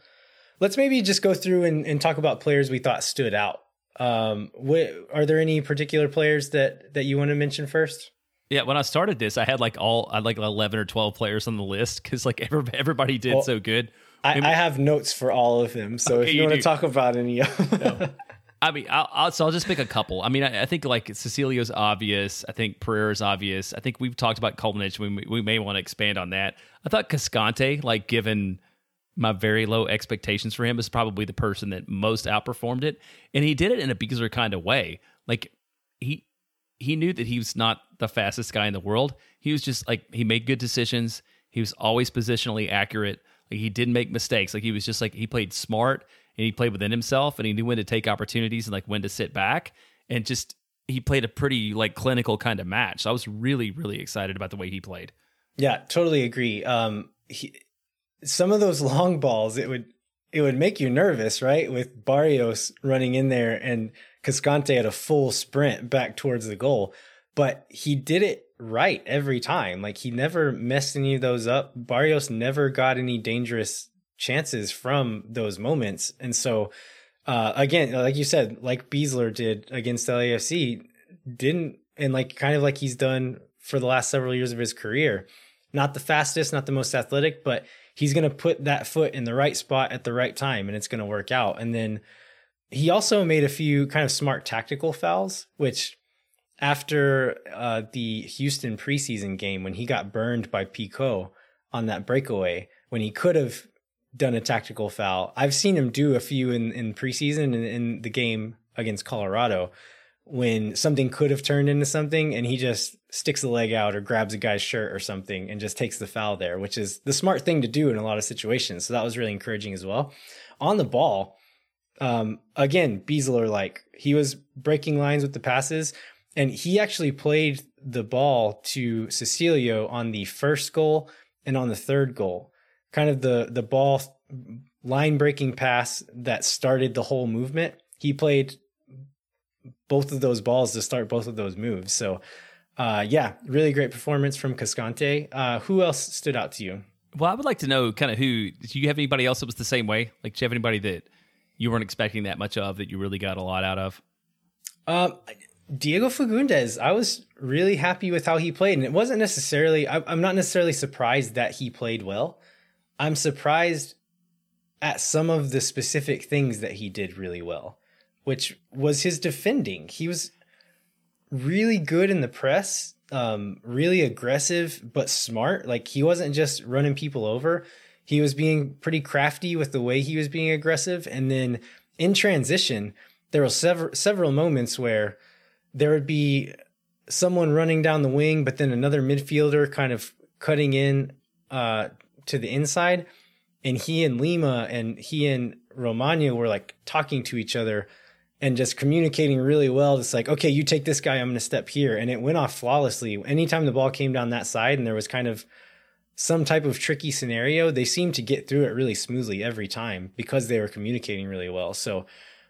let's maybe just go through and, and talk about players we thought stood out. Um, what, are there any particular players that that you want to mention first? Yeah, when I started this, I had like all I had like eleven or twelve players on the list because like every, everybody did Well, so good. I, Maybe- I have notes for all of them, so Okay, if you, you want to talk about any of them, I mean, I'll, I'll so I'll just pick a couple. I mean, I, I think like Cecilio's obvious. I think Pereira's obvious. I think we've talked about Kolmanic. We we may want to expand on that. I thought Cascante, like given my very low expectations for him, is probably the person that most outperformed it, and he did it in a Besler kind of way. Like he he knew that he was not the fastest guy in the world. He was just like he made good decisions. He was always positionally accurate. Like he didn't make mistakes. Like he was just like he played smart and he played within himself and he knew when to take opportunities and like when to sit back and just he played a pretty like clinical kind of match. So I was really really excited about the way he played. Yeah, totally agree. Um, he, some of those long balls, it would it would make you nervous, right? With Barrios running in there and Cascante had a full sprint back towards the goal, but he did it right every time. Like he never messed any of those up. Barrios never got any dangerous chances from those moments, and so uh, again, like you said, like Besler did against LAFC, didn't and like kind of like he's done for the last several years of his career not the fastest, not the most athletic, but he's going to put that foot in the right spot at the right time and it's going to work out. And then he also made a few kind of smart tactical fouls, which after uh, the Houston preseason game, when he got burned by Picault on that breakaway, when he could have done a tactical foul, I've seen him do a few in, in preseason and in the game against Colorado when something could have turned into something and he just sticks a leg out or grabs a guy's shirt or something and just takes the foul there, which is the smart thing to do in a lot of situations. So that was really encouraging as well. On the ball, um, again, Besler, like he was breaking lines with the passes and he actually played the ball to Cecilio on the first goal and on the third goal. Kind of the, the ball line breaking pass that started the whole movement. He played both of those balls to start both of those moves. So, uh, yeah, really great performance from Cascante. Uh, who else stood out to you? Well, I would like to know kind of who. Do you have anybody else that was the same way? Like, do you have anybody that you weren't expecting that much of that you really got a lot out of? Um, Diego Fagundez, I was really happy with how he played, and it wasn't necessarily. I, I'm not necessarily surprised that he played well. I'm surprised at some of the specific things that he did really well, which was his defending. He was really good in the press, um, really aggressive but smart. Like he wasn't just running people over. he was being pretty crafty with the way he was being aggressive. And then in transition, there were several several moments where there would be someone running down the wing, but then another midfielder kind of cutting in uh, to the inside, and he and Lima and he and Romaña were like talking to each other and just communicating really well. It's like, okay, you take this guy, I'm going to step here, and it went off flawlessly. Anytime the ball came down that side, and there was kind of some type of tricky scenario, they seemed to get through it really smoothly every time because they were communicating really well. So,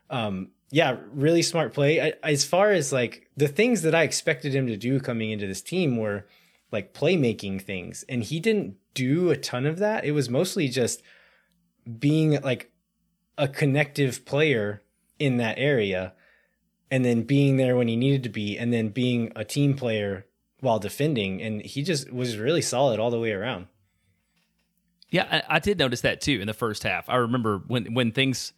um, yeah, really smart play. I, as far as like the things that I expected him to do coming into this team were like playmaking things, and he didn't do a ton of that. It was mostly just being like a connective player in that area and then being there when he needed to be and then being a team player while defending and he just was really solid all the way around yeah I, I, did notice that too in the first half i remember when when things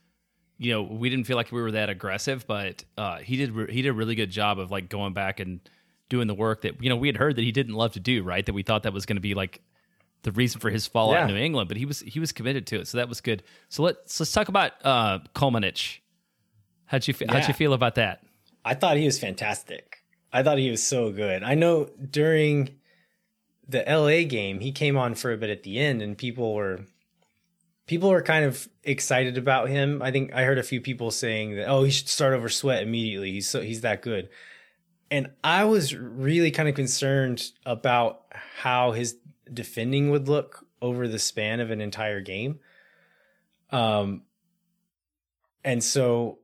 you know we didn't feel like we were that aggressive but uh, he did he did a really good job of like going back and doing the work that you know we had heard that he didn't love to do right that we thought that was going to be like the reason for his fallout yeah. in New England, but he was he was committed to it, so that was good. So let's let's talk about uh, Kolmanic. How'd you yeah. how'd you feel about that? I thought he was fantastic. I thought he was so good. I know during the LA game, he came on for a bit at the end, and people were people were kind of excited about him. I think I heard a few people saying that, oh, he should start over Sweat immediately. He's so he's that good. And I was really kind of concerned about how his defending would look over the span of an entire game. Um, and so,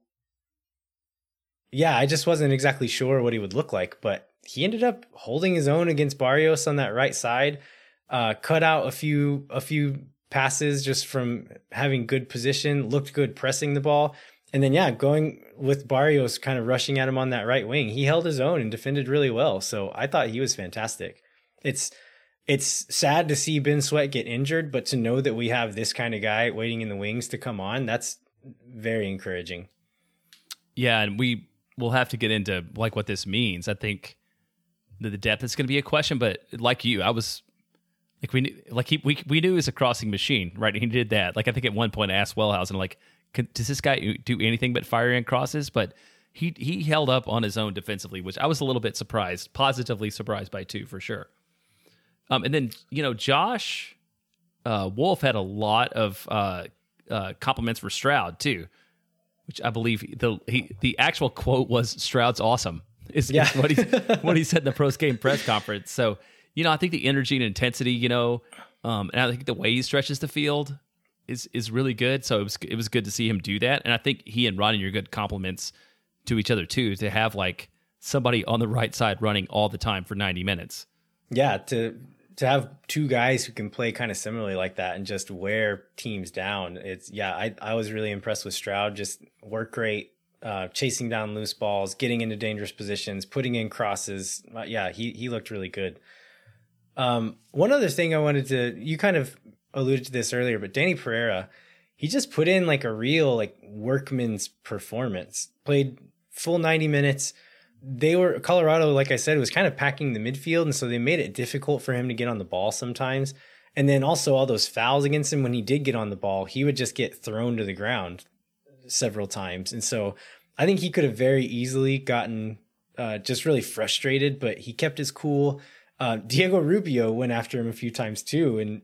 yeah, I just wasn't exactly sure what he would look like, but he ended up holding his own against Barrios on that right side. Uh, cut out a few a few passes just from having good position, looked good pressing the ball, and then yeah, going with Barrios kind of rushing at him on that right wing, he held his own and defended really well. So I thought he was fantastic. It's it's sad to see Ben Sweat get injured, but to know that we have this kind of guy waiting in the wings to come on, that's very encouraging. Yeah, and we will have to get into like what this means. I think the, the depth is going to be a question, but like you, I was like we knew, like he we we knew he was a crossing machine, right? He did that. Like I think at one point I asked Wellhausen, like, does this guy do anything but firing crosses? But he he held up on his own defensively, which I was a little bit surprised, positively surprised by too, for sure. Um, and then you know Josh uh, Wolff had a lot of uh, uh, compliments for Stroud too, which I believe the he, the actual quote was Stroud's awesome. Is, yeah. is what he what he said in the post game press conference. So you know I think the energy and intensity, you know, um, and I think the way he stretches the field is is really good. So it was it was good to see him do that, and I think he and Ronnie are good compliments to each other too. To have like somebody on the right side running all the time for ninety minutes. Yeah, to to have two guys who can play kind of similarly like that and just wear teams down. It's yeah, I I was really impressed with Stroud. Just work rate, uh, chasing down loose balls, getting into dangerous positions, putting in crosses. Uh, yeah, he he looked really good. Um, one other thing I wanted to you kind of alluded to this earlier, but Danny Pereira, he just put in like a real like workman's performance. Played full ninety minutes they were Colorado, like I said, was kind of packing the midfield, and so they made it difficult for him to get on the ball sometimes. And then also all those fouls against him when he did get on the ball, he would just get thrown to the ground several times. And so I think he could have very easily gotten uh, just really frustrated, but he kept his cool. Uh, Diego Rubio went after him a few times too, and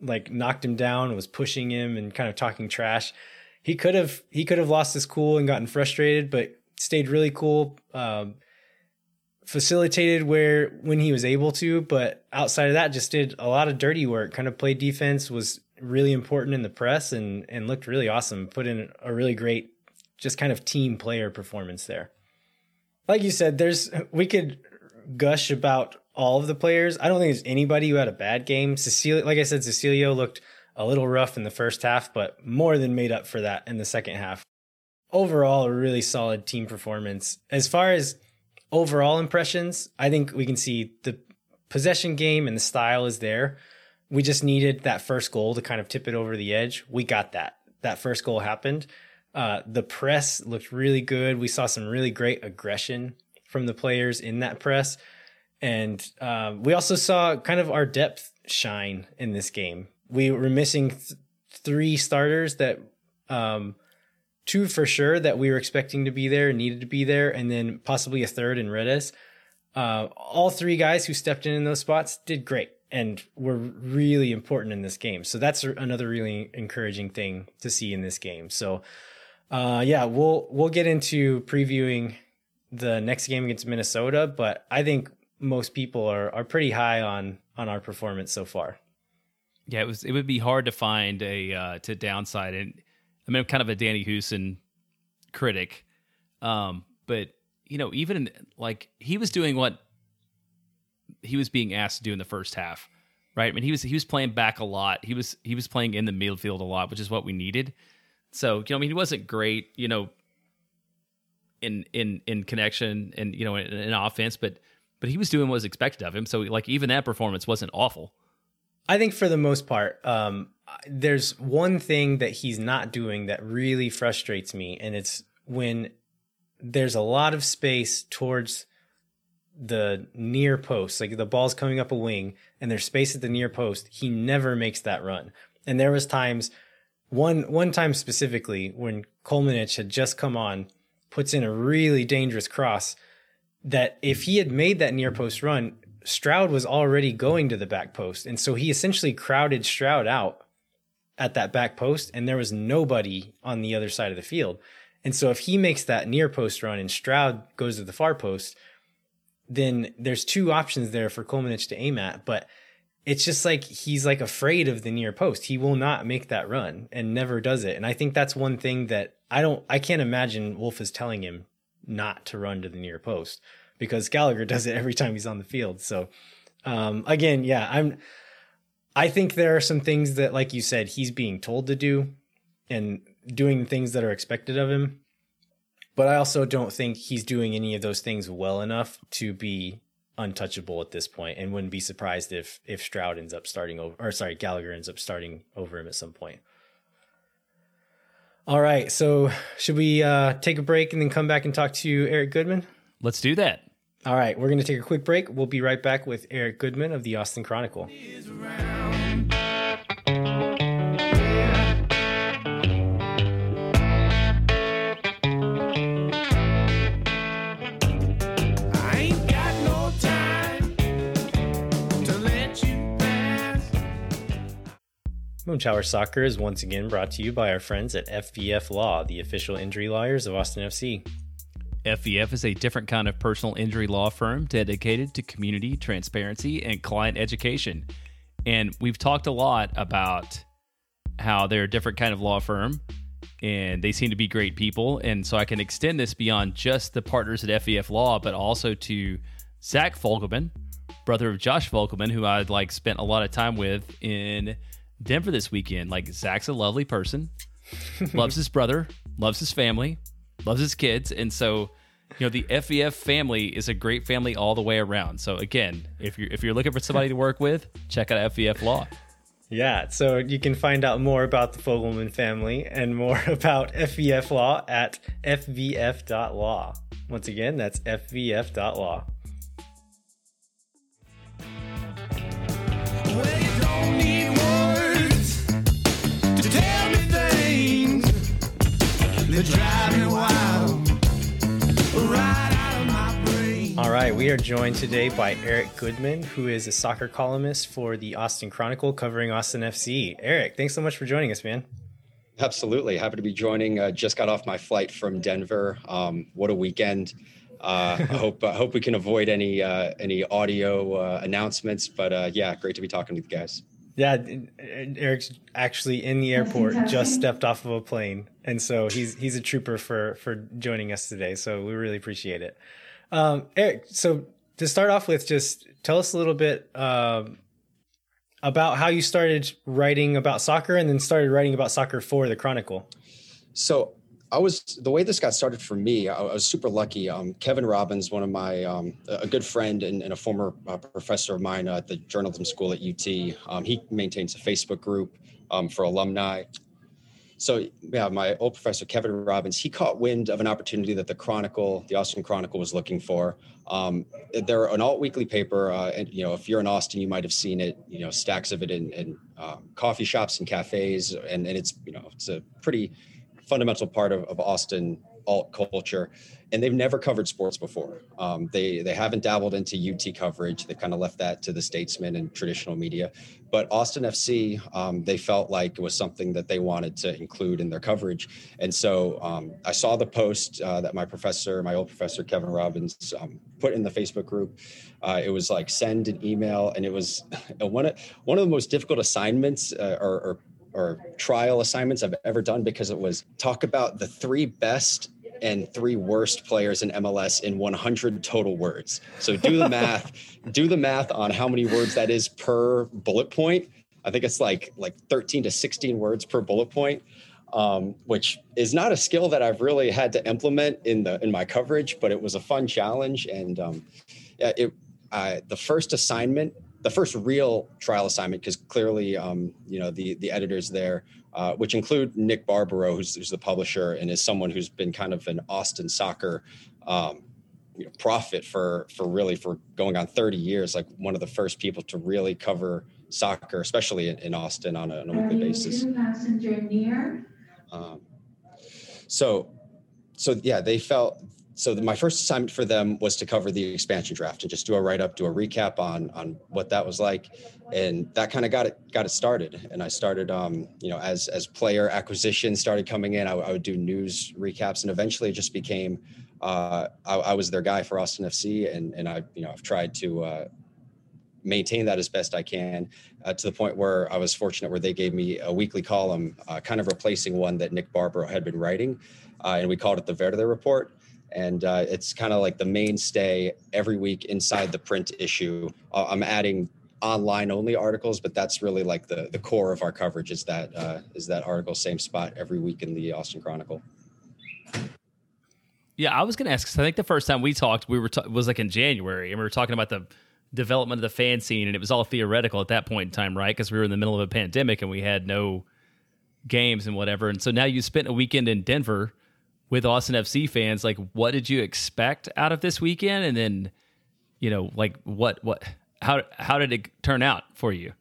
like knocked him down, was pushing him and kind of talking trash. He could have he could have lost his cool and gotten frustrated, but stayed really cool. Um, facilitated where when he was able to, but outside of that, just did a lot of dirty work. Kind of played defense, was really important in the press, and and looked really awesome. Put in a really great, just kind of team player performance there. Like you said, there's we could gush about all of the players. I don't think there's anybody who had a bad game. Cecilio, like I said, Cecilio looked a little rough in the first half, but more than made up for that in the second half overall a really solid team performance. As far as overall impressions, I think we can see the possession game and the style is there. We just needed that first goal to kind of tip it over the edge. We got that. That first goal happened. Uh, the press looked really good. We saw some really great aggression from the players in that press. And uh, we also saw kind of our depth shine in this game. we were missing th- three starters that um, two for sure that we were expecting to be there, needed to be there, and then possibly a third in Redes. Uh, all three guys who stepped in in those spots did great and were really important in this game. So that's another really encouraging thing to see in this game. So uh, yeah, we'll we'll get into previewing the next game against Minnesota, but I think most people are are pretty high on on our performance so far. Yeah, it was it would be hard to find a uh, to downside and I mean I'm kind of a Danny Hoesen critic. Um, but you know, even in, like he was doing what he was being asked to do in the first half, right? I mean, he was he was playing back a lot. He was he was playing in the midfield a lot, which is what we needed. So you know, I mean, he wasn't great, you know, in in in connection and you know in, in offense, but but he was doing what was expected of him. So like even that performance wasn't awful. I think for the most part, um, there's one thing that he's not doing that really frustrates me, and it's when there's a lot of space towards the near post, like the ball's coming up a wing and there's space at the near post, he never makes that run. And there was times one one time specifically when Kolmanic had just come on, puts in a really dangerous cross that if he had made that near post run, Stroud was already going to the back post. And so he essentially crowded Stroud out at that back post and there was nobody on the other side of the field. And so if he makes that near post run and Stroud goes to the far post, then there's two options there for Kolmanic to aim at, but it's just like he's like afraid of the near post. He will not make that run and never does it. And I think that's one thing that I don't I can't imagine Wolff is telling him not to run to the near post because Gallagher does it every time he's on the field. So um, again, yeah, I'm I think there are some things that like you said he's being told to do and doing things that are expected of him but I also don't think he's doing any of those things well enough to be untouchable at this point and wouldn't be surprised if if Stroud ends up starting over or sorry Gallagher ends up starting over him at some point. All right, so should we uh, take a break and then come back and talk to Eric Goodman? Let's do that. All right, we're going to take a quick break. We'll be right back with Eric Goodman of the Austin Chronicle. Moontower Soccer is once again brought to you by our friends at FVF Law, the official injury lawyers of Austin FC. FVF is a different kind of personal injury law firm dedicated to community transparency and client education. And we've talked a lot about how they're a different kind of law firm and they seem to be great people. And so I can extend this beyond just the partners at FVF Law, but also to Zach Fogelman, brother of Josh Fogelman, who I'd like spent a lot of time with in Denver this weekend. Like Zach's a lovely person, loves his brother, loves his family, loves his kids, and so you know the FVF family is a great family all the way around. So again, if you're if you're looking for somebody to work with, check out FVF Law. Yeah, so you can find out more about the Fogelman family and more about FVF Law at fvf.law. Once again, that's fvf.law. All right, we are joined today by Eric Goodman, who is a soccer columnist for the Austin Chronicle covering Austin FC. Eric, thanks so much for joining us, man. Absolutely. Happy to be joining. Uh, just got off my flight from Denver. Um, what a weekend. Uh, I hope I hope we can avoid any uh, any audio uh, announcements, but uh, yeah, great to be talking to you guys. Yeah, Eric's actually in the airport, just stepped off of a plane, and so he's he's a trooper for for joining us today. So we really appreciate it. Um, Eric, so to start off with, just tell us a little bit um, about how you started writing about soccer, and then started writing about soccer for the Chronicle. So I was the way this got started for me. I, was super lucky. Um, Kevin Robbins, one of my um, a good friend and, and a former uh, professor of mine at the journalism school at UT. Um, he maintains a Facebook group um, for alumni. so yeah, my old professor Kevin Robbins, he caught wind of an opportunity that the Chronicle, the Austin Chronicle, was looking for. Um, they're an alt weekly paper, uh, and you know if you're in Austin, you might have seen it. You know, stacks of it in, in um, coffee shops and cafes, and, and it's you know it's a pretty fundamental part of, of Austin alt culture and they've never covered sports before. Um, they they haven't dabbled into UT coverage. They kind of left that to the Statesman and traditional media. But Austin FC, um, they felt like it was something that they wanted to include in their coverage. And so um, I saw the post uh, that my professor, my old professor Kevin Robbins, um, put in the Facebook group. Uh, it was like send an email, and it was one of one of the most difficult assignments uh, or, or or trial assignments I've ever done because it was talk about the three best and three worst players in MLS in 100 total words. So do the math, do the math on how many words that is per bullet point. I think it's like like 13 to 16 words per bullet point, um, which is not a skill that I've really had to implement in the in my coverage, but it was a fun challenge. And um, yeah, it uh, the first assignment, the first real trial assignment, because clearly, um, you know, the the editors there uh, which include Nick Barbaro, who's, who's, the publisher and is someone who's been kind of an Austin soccer um, you know, prophet for for really for going on 30 years, like one of the first people to really cover soccer, especially in, in Austin on a, on a weekly basis. Um, so, so yeah, they felt so the, my first assignment for them was to cover the expansion draft and just do a write up, do a recap on on what that was like, and that kind of got it got it started. And I started, um, you know, as as player acquisition started coming in, I, would do news recaps, and eventually it just became uh, I, I, was their guy for Austin FC, and and I you know I've tried to. Uh, maintain that as best I can uh, to the point where I was fortunate where they gave me a weekly column, uh, kind of replacing one that Nick Barbaro had been writing. Uh, and we called it the Verde Report and uh, it's kind of like the mainstay every week inside the print issue. Uh, I'm adding online only articles, but that's really like the the core of our coverage is that uh, is that article same spot every week in the Austin Chronicle. Yeah, I was going to ask because I think the first time we talked, we were ta- was like in January, and we were talking about the development of the fan scene, and it was all theoretical at that point in time, right? Because we were in the middle of a pandemic and we had no games and whatever. And so now you spent a weekend in Denver with Austin FC fans, like what did you expect out of this weekend? And then, you know, like what what how how did it turn out for you?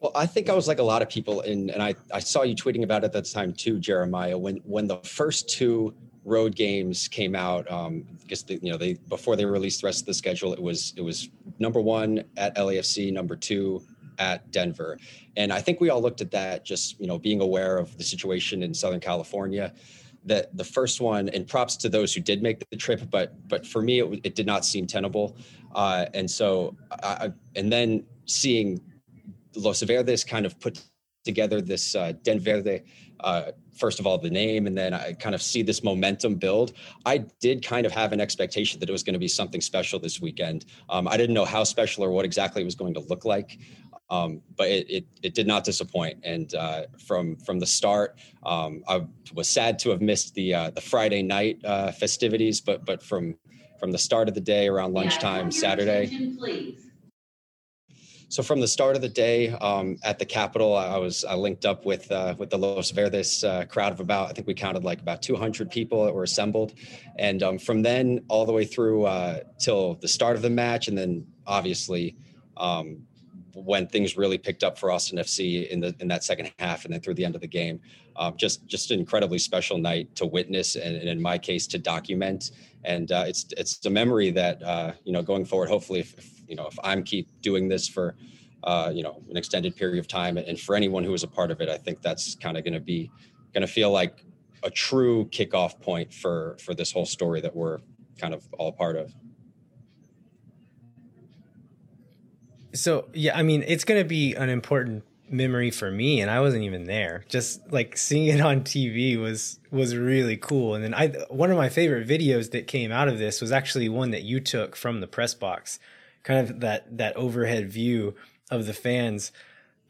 Well, I think I was like a lot of people, and and I I saw you tweeting about it at that time too, Jeremiah. When when the first two road games came out, um, because the, you know they before they released the rest of the schedule, it was it was number one at LAFC, number two at Denver, and I think we all looked at that just you know being aware of the situation in Southern California that the first one and props to those who did make the trip but but for me it, it did not seem tenable. Uh, and so I, and then seeing los verdes kind of put together this uh, den verde uh, first of all the name and then i kind of see this momentum build i did kind of have an expectation that it was going to be something special this weekend. Um, i didn't know how special or what exactly it was going to look like um, but it, it, it, did not disappoint. And uh, from from the start, um, I was sad to have missed the uh, the Friday night uh, festivities, but but from from the start of the day around lunchtime yeah, Saturday. So from the start of the day um, at the Capitol, I was I linked up with uh, with the Los Verdes uh, crowd of about I think we counted like about 200 people that were assembled, and um, from then all the way through uh, till the start of the match, and then obviously um, when things really picked up for Austin FC in the in that second half and then through the end of the game. Um, just just an incredibly special night to witness and, and in my case to document. And uh, it's it's a memory that uh, you know going forward. Hopefully, if, if, you know if I'm keep doing this for uh, you know an extended period of time, and for anyone who was a part of it, I think that's kind of going to be going to feel like a true kickoff point for for this whole story that we're kind of all part of. So yeah, I mean, it's gonna be an important memory for me, and I wasn't even there. Just like seeing it on TV was was really cool. And then I one of my favorite videos that came out of this was actually one that you took from the press box, kind of that that overhead view of the fans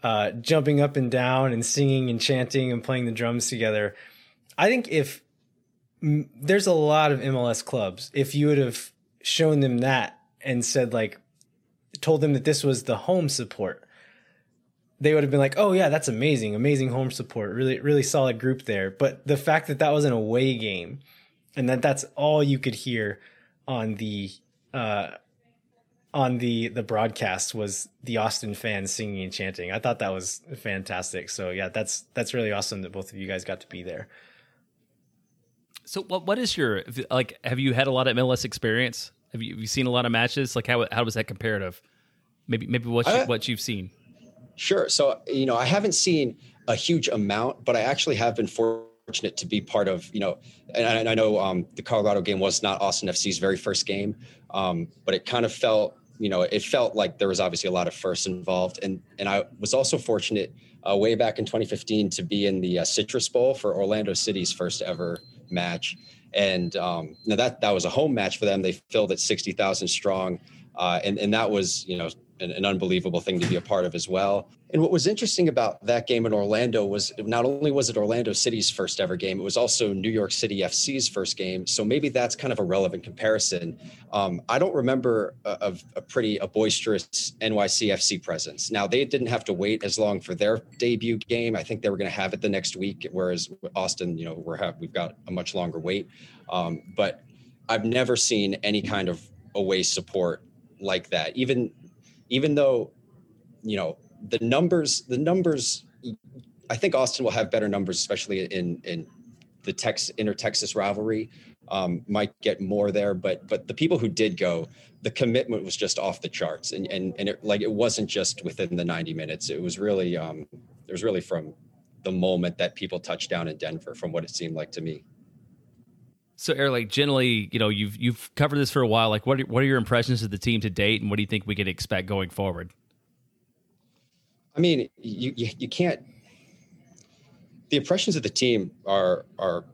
uh, jumping up and down and singing and chanting and playing the drums together. I think if there's a lot of MLS clubs, if you would have shown them that and said like told them that this was the home support, they would have been like, "Oh yeah, that's amazing, amazing home support, really, really solid group there." But the fact that that was an away game, and that that's all you could hear on the uh, on the the broadcast was the Austin fans singing and chanting. I thought that was fantastic. So yeah, that's that's really awesome that both of you guys got to be there. So what what is your like? Have you had a lot of MLS experience? Have you, have you seen a lot of matches? Like how how was that comparative? Maybe maybe what you, uh, what you've seen. Sure. So you know I haven't seen a huge amount, but I actually have been fortunate to be part of you know, and I, I know um, the Colorado game was not Austin FC's very first game, um, but it kind of felt you know it felt like there was obviously a lot of firsts involved, and and I was also fortunate uh, way back in 2015 to be in the uh, Citrus Bowl for Orlando City's first ever match. And um, that that was a home match for them. They filled at 60,000 strong. Uh, and, and that was, you know, an, an, unbelievable thing to be a part of as well. And what was interesting about that game in Orlando was not only was it Orlando City's first ever game, it was also New York City FC's first game. So maybe that's kind of a relevant comparison. Um, I don't remember a, a, pretty a boisterous NYCFC presence. Now they didn't have to wait as long for their debut game. I think they were going to have it the next week, whereas Austin, you know, we're have, we've got a much longer wait. Um, but I've never seen any kind of away support like that. Even even though you know the numbers the numbers i think austin will have better numbers especially in in the tex inter texas rivalry um, might get more there. But but the people who did go the commitment was just off the charts. And and, and it, like it wasn't just within the 90 minutes. It was really um it was really from the moment that people touched down in denver from what it seemed like to me so, Eric, like generally, you know, you've you've covered this for a while. Like, what are, what are your impressions of the team to date, and what do you think we can expect going forward? I mean, you you, you can't. The impressions of the team are are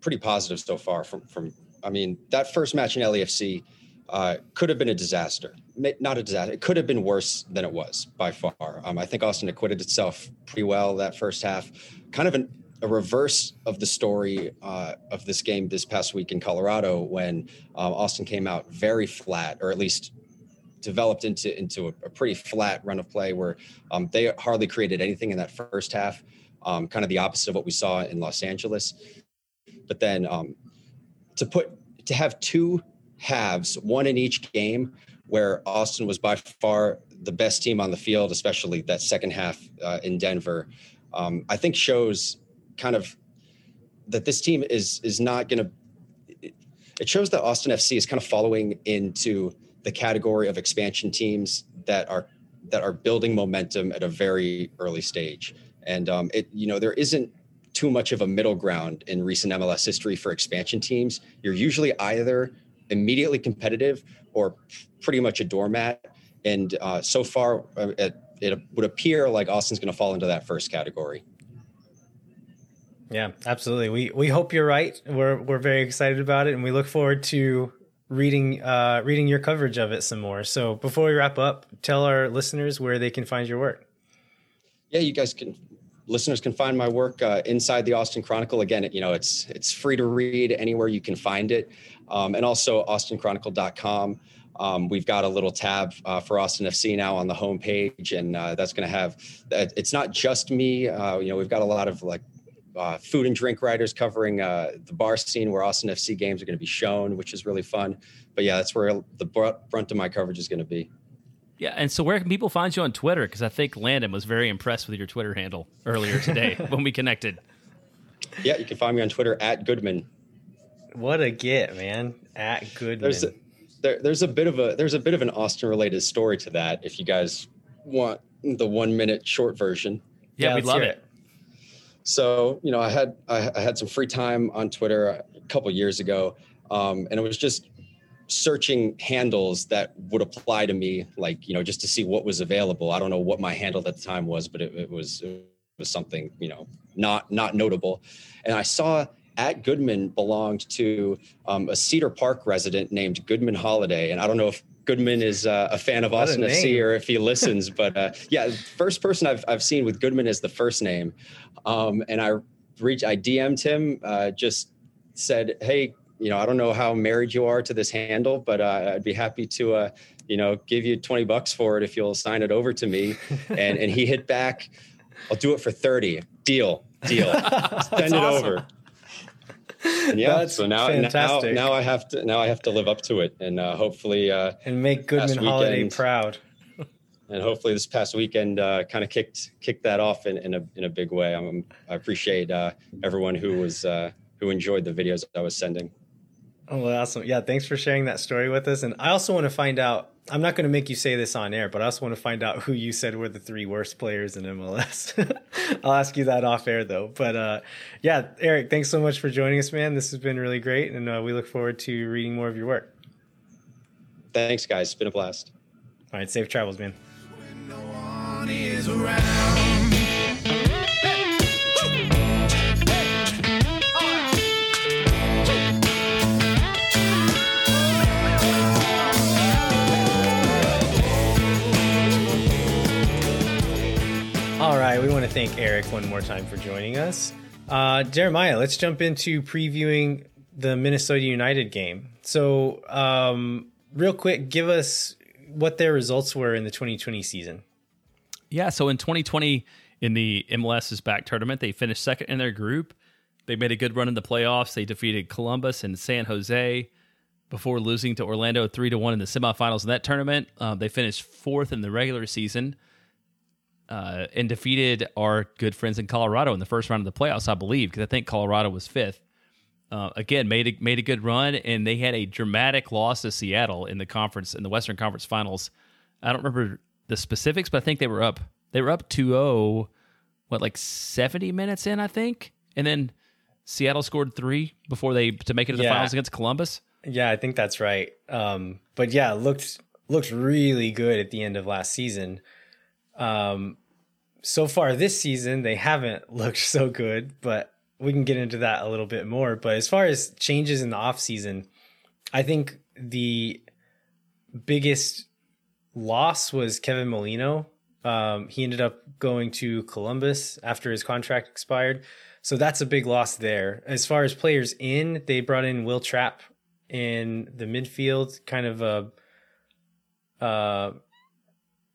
pretty positive so far. From from, I mean, that first match in LAFC uh, could have been a disaster. Not a disaster. It could have been worse than it was by far. Um, I think Austin acquitted itself pretty well that first half. Kind of an a reverse of the story uh, of this game this past week in Colorado when uh, Austin came out very flat, or at least developed into into a, a pretty flat run of play where um, they hardly created anything in that first half. Um, kind of the opposite of what we saw in Los Angeles. But then um, to put to have two halves, one in each game, where Austin was by far the best team on the field, especially that second half uh, in Denver. Um, I think shows kind of that this team is is not going to. It shows that Austin FC is kind of following into the category of expansion teams that are that are building momentum at a very early stage, and um, it you know there isn't too much of a middle ground in recent MLS history for expansion teams. You're usually either immediately competitive or pretty much a doormat. And uh, so far, uh, it, it would appear like Austin's going to fall into that first category. Yeah, absolutely. We we hope you're right. We're we're very excited about it, and we look forward to reading uh, reading your coverage of it some more. So before we wrap up, tell our listeners where they can find your work. Yeah, you guys can listeners can find my work uh, inside the Austin Chronicle. Again, you know it's it's free to read anywhere you can find it, um, and also AustinChronicle.com. Um, we've got a little tab uh, for Austin FC now on the homepage, and uh, that's going to have. It's not just me. Uh, you know, we've got a lot of like uh, food and drink writers covering uh, the bar scene where Austin FC games are going to be shown, which is really fun. But yeah, that's where the brunt of my coverage is going to be. Yeah, and so where can people find you on Twitter? Because I think Landon was very impressed with your Twitter handle earlier today when we connected. Yeah, you can find me on Twitter at Goodman. What a get, man! At Goodman. There's a, there, there's a bit of a there's a bit of an Austin related story to that. If you guys want the one minute short version. Yeah, yeah we'd love it. it. So, you know, I had I, I had some free time on Twitter a couple years ago, um, and it was just searching handles that would apply to me, like you know, just to see what was available. I don't know what my handle at the time was, but it, it was it was something you know not not notable, and I saw at Goodman belonged to um, a Cedar Park resident named Goodman Holiday, and I don't know if Goodman is uh, a fan of us Austin FC or if he listens. but uh, yeah, first person I've, I've seen with Goodman is the first name. Um, and I reached, I DM'd him, uh, just said, Hey, you know, I don't know how married you are to this handle, but uh, I'd be happy to, uh, you know, give you 20 bucks for it if you'll sign it over to me. and, and he hit back, I'll do it for 30. Deal, deal. Send it awesome. over. Yeah, That's so now, now, fantastic. now I have to, now I have to live up to it. And uh, hopefully, uh, And make Goodman Last Holiday weekend. proud. and hopefully this past weekend uh, kind of kicked kicked that off in, in a in a big way. I'm, I appreciate uh, everyone who was uh, who enjoyed the videos I was sending. Oh, well, awesome. Yeah, thanks for sharing that story with us. And I also want to find out, I'm not going to make you say this on air, but I also want to find out who you said were the three worst players in MLS. I'll ask you that off air, though. But uh, yeah, Eric, thanks so much for joining us, man. This has been really great. And uh, we look forward to reading more of your work. Thanks, guys. It's been a blast. All right, safe travels, man. Right, we want to thank Eric one more time for joining us. Uh, Jeremiah, let's jump into previewing the Minnesota United game. So, um, real quick, give us what their results were in the 2020 season. Yeah, so in 2020, in the MLS is Back tournament, they finished second in their group. They made a good run in the playoffs. They defeated Columbus and San Jose before losing to Orlando three to one in the semifinals in that tournament. Uh, they finished fourth in the regular season uh, and defeated our good friends in Colorado in the first round of the playoffs, I believe, because I think Colorado was fifth. Uh, again, made a, made a good run, and they had a dramatic loss to Seattle in the conference in the Western Conference Finals. I don't remember the specifics, but I think they were up. They were up 2-0, what like seventy minutes in, I think, and then Seattle scored three before they to make it to the Yeah. finals against Columbus. Yeah, I think that's right. Um, but yeah, looked looked really good at the end of last season. Um, so far this season, they haven't looked so good, but we can get into that a little bit more. But as far as changes in the off season, I think the biggest loss was Kevin Molino. Um, he ended up going to Columbus after his contract expired. So that's a big loss there. As far as players in, they brought in Wil Trapp in the midfield, kind of a uh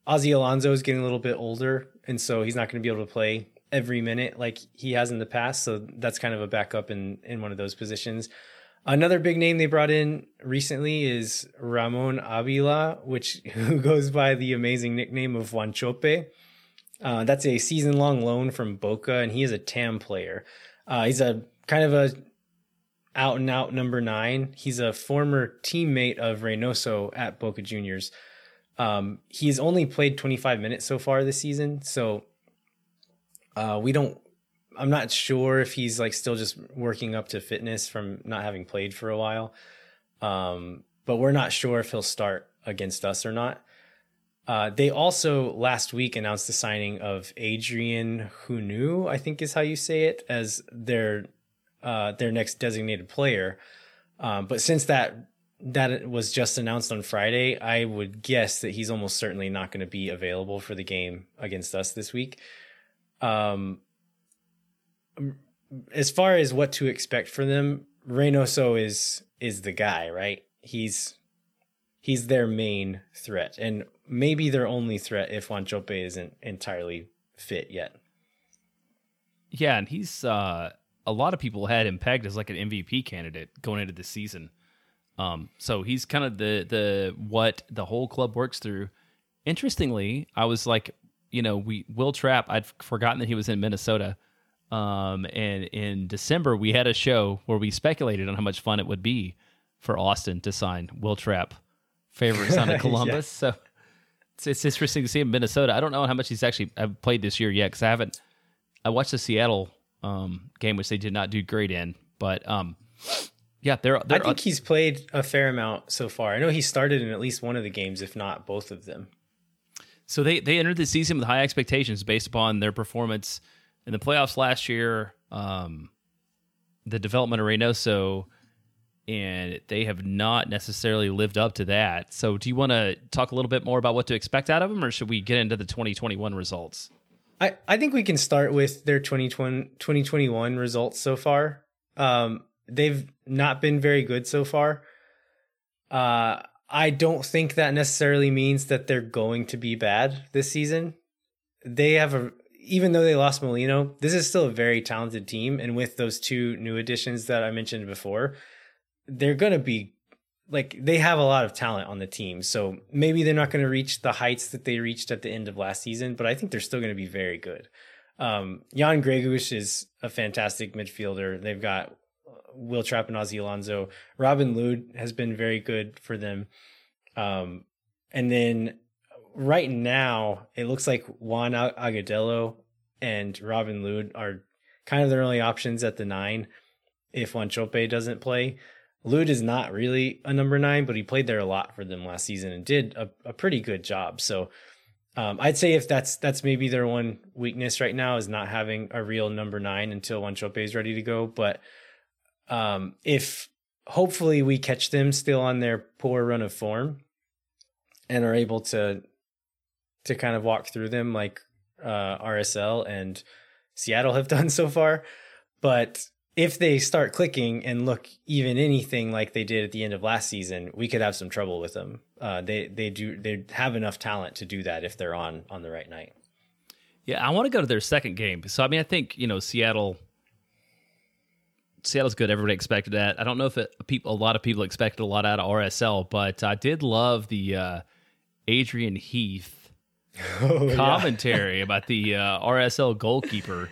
Ozzie Alonso is getting a little bit older, and so he's not going to be able to play every minute like he has in the past. So that's kind of a backup in in one of those positions. Another big name they brought in recently is Ramon Ábila, which who goes by the amazing nickname of Wanchope. Uh, that's a season long loan from Boca, and he is a TAM player. Uh, he's a kind of a out and out number nine. He's a former teammate of Reynoso at Boca Juniors. Um, he's only played 25 minutes so far this season, so uh, we don't. I'm not sure if he's like still just working up to fitness from not having played for a while. Um, but we're not sure if he'll start against us or not. Uh, they also last week announced the signing of Adrien Hunou, I think is how you say it, as their uh, their next designated player. Um, but since that that was just announced on Friday, I would guess that he's almost certainly not going to be available for the game against us this week. Um, as far as what to expect for them, Reynoso is is the guy, right? He's he's their main threat, and maybe their only threat if Wanchope isn't entirely fit yet. Yeah, and he's uh, a lot of people had him pegged as like an MVP candidate going into the season. Um, so he's kind of the the what the whole club works through. Interestingly, I was like, you know, we Wil Trapp. I'd forgotten that he was in Minnesota. Um, and in December, we had a show where we speculated on how much fun it would be for Austin to sign Wil Trapp, favorite son of Columbus. So it's, it's interesting to see him in Minnesota. I don't know how much he's actually I've played this year yet because I haven't. I watched the Seattle um, game, which they did not do great in, but um, yeah, they're, I think he's played a fair amount so far. I know he started in at least one of the games, if not both of them. So they they entered the season with high expectations based upon their performance in the playoffs last year, um, the development of Reynoso, and they have not necessarily lived up to that. So, do you want to talk a little bit more about what to expect out of them, or should we get into the 2021 results? I, I think we can start with their 2020, 2021 results so far. Um, they've not been very good so far. Uh, I don't think that necessarily means that they're going to be bad this season. They have a even though they lost Molino, this is still a very talented team, and with those two new additions that I mentioned before, they're to be like they have a lot of talent on the team. So maybe they're not going to reach the heights that they reached at the end of last season, but I think they're still going to be very good. Um, Jan Gregus is a fantastic midfielder. They've got Wil Trapp and Ozzie Alonso. Robin Lod has been very good for them. Um, and then right now, it looks like Juan Agudelo and Robin Lod are kind of their only options at the nine if Wanchope doesn't play. Lod is not really a number nine, but he played there a lot for them last season and did a, a pretty good job. So um, I'd say if that's that's maybe their one weakness right now is not having a real number nine until Wanchope is ready to go. But um, if hopefully we catch them still on their poor run of form and are able to to kind of walk through them like uh, RSL and Seattle have done so far. But if they start clicking and look even anything like they did at the end of last season, we could have some trouble with them. Uh, they they do they have enough talent to do that if they're on on the right night. Yeah, I want to go to their second game. So I mean, I think you know Seattle. Seattle's good. Everybody expected that. I don't know if it, people, a lot of people expected a lot out of RSL, but I did love the uh, Adrian Heath Oh, commentary about the uh, RSL goalkeeper.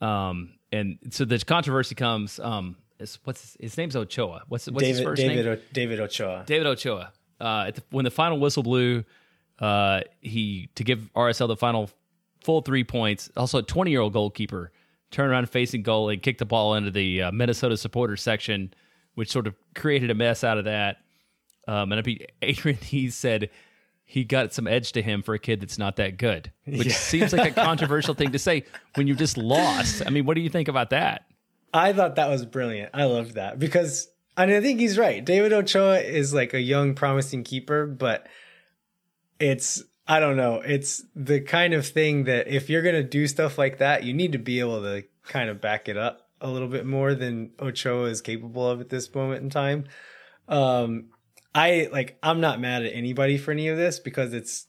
Um, and so the controversy comes. Um, what's his, his name's Ochoa? What's what's his first David name? o, David Ochoa. David Ochoa. Uh, at the, when the final whistle blew, uh, he to give RSL the final full three points. Also, a 20 year old goalkeeper turned around facing goal and kicked the ball into the uh, Minnesota supporters section, which sort of created a mess out of that. Um, and I mean, Adrian he said he got some edge to him for a kid that's not that good, which Yeah. seems like a controversial thing to say when you just lost. I mean, what do you think about that? I thought that was brilliant. I loved that because and I think he's right. David Ochoa is like a young, promising keeper, but it's I don't know. It's the kind of thing that if you're gonna do stuff like that, you need to be able to kind of back it up a little bit more than Ochoa is capable of at this moment in time. Um, I like I'm not mad at anybody for any of this because it's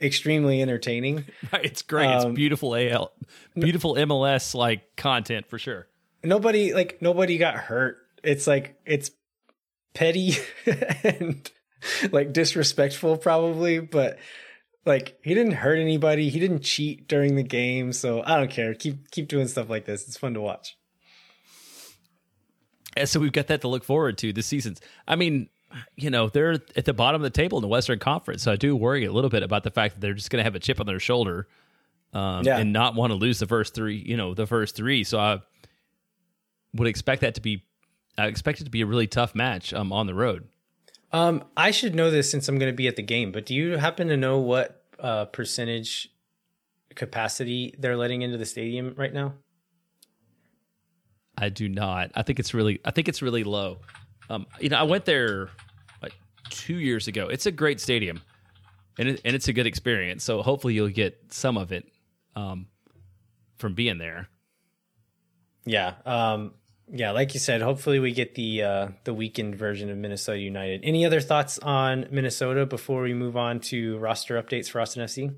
extremely entertaining. It's great. Um, it's beautiful AL, beautiful MLS like content for sure. nobody like nobody got hurt. It's like it's petty and like disrespectful probably, but like he didn't hurt anybody. He didn't cheat during the game, so I don't care. Keep keep doing stuff like this. It's fun to watch. And so we've got that to look forward to this season's. I mean, you know, they're at the bottom of the table in the Western Conference, so I do worry a little bit about the fact that they're just going to have a chip on their shoulder um, Yeah. and not want to lose the first three. You know, the first three. So I would expect that to be. I expect it to be a really tough match um, on the road. Um, I should know this since I'm going to be at the game, but do you happen to know what uh, percentage capacity they're letting into the stadium right now? I do not. I think it's really. I think it's really low. Um, you know, I went there like two years ago. It's a great stadium, and it, and it's a good experience. So hopefully you'll get some of it um, from being there. Yeah. Um, yeah, like you said, hopefully we get the uh, the weekend version of Minnesota United. Any other thoughts on Minnesota before we move on to roster updates for Austin FC?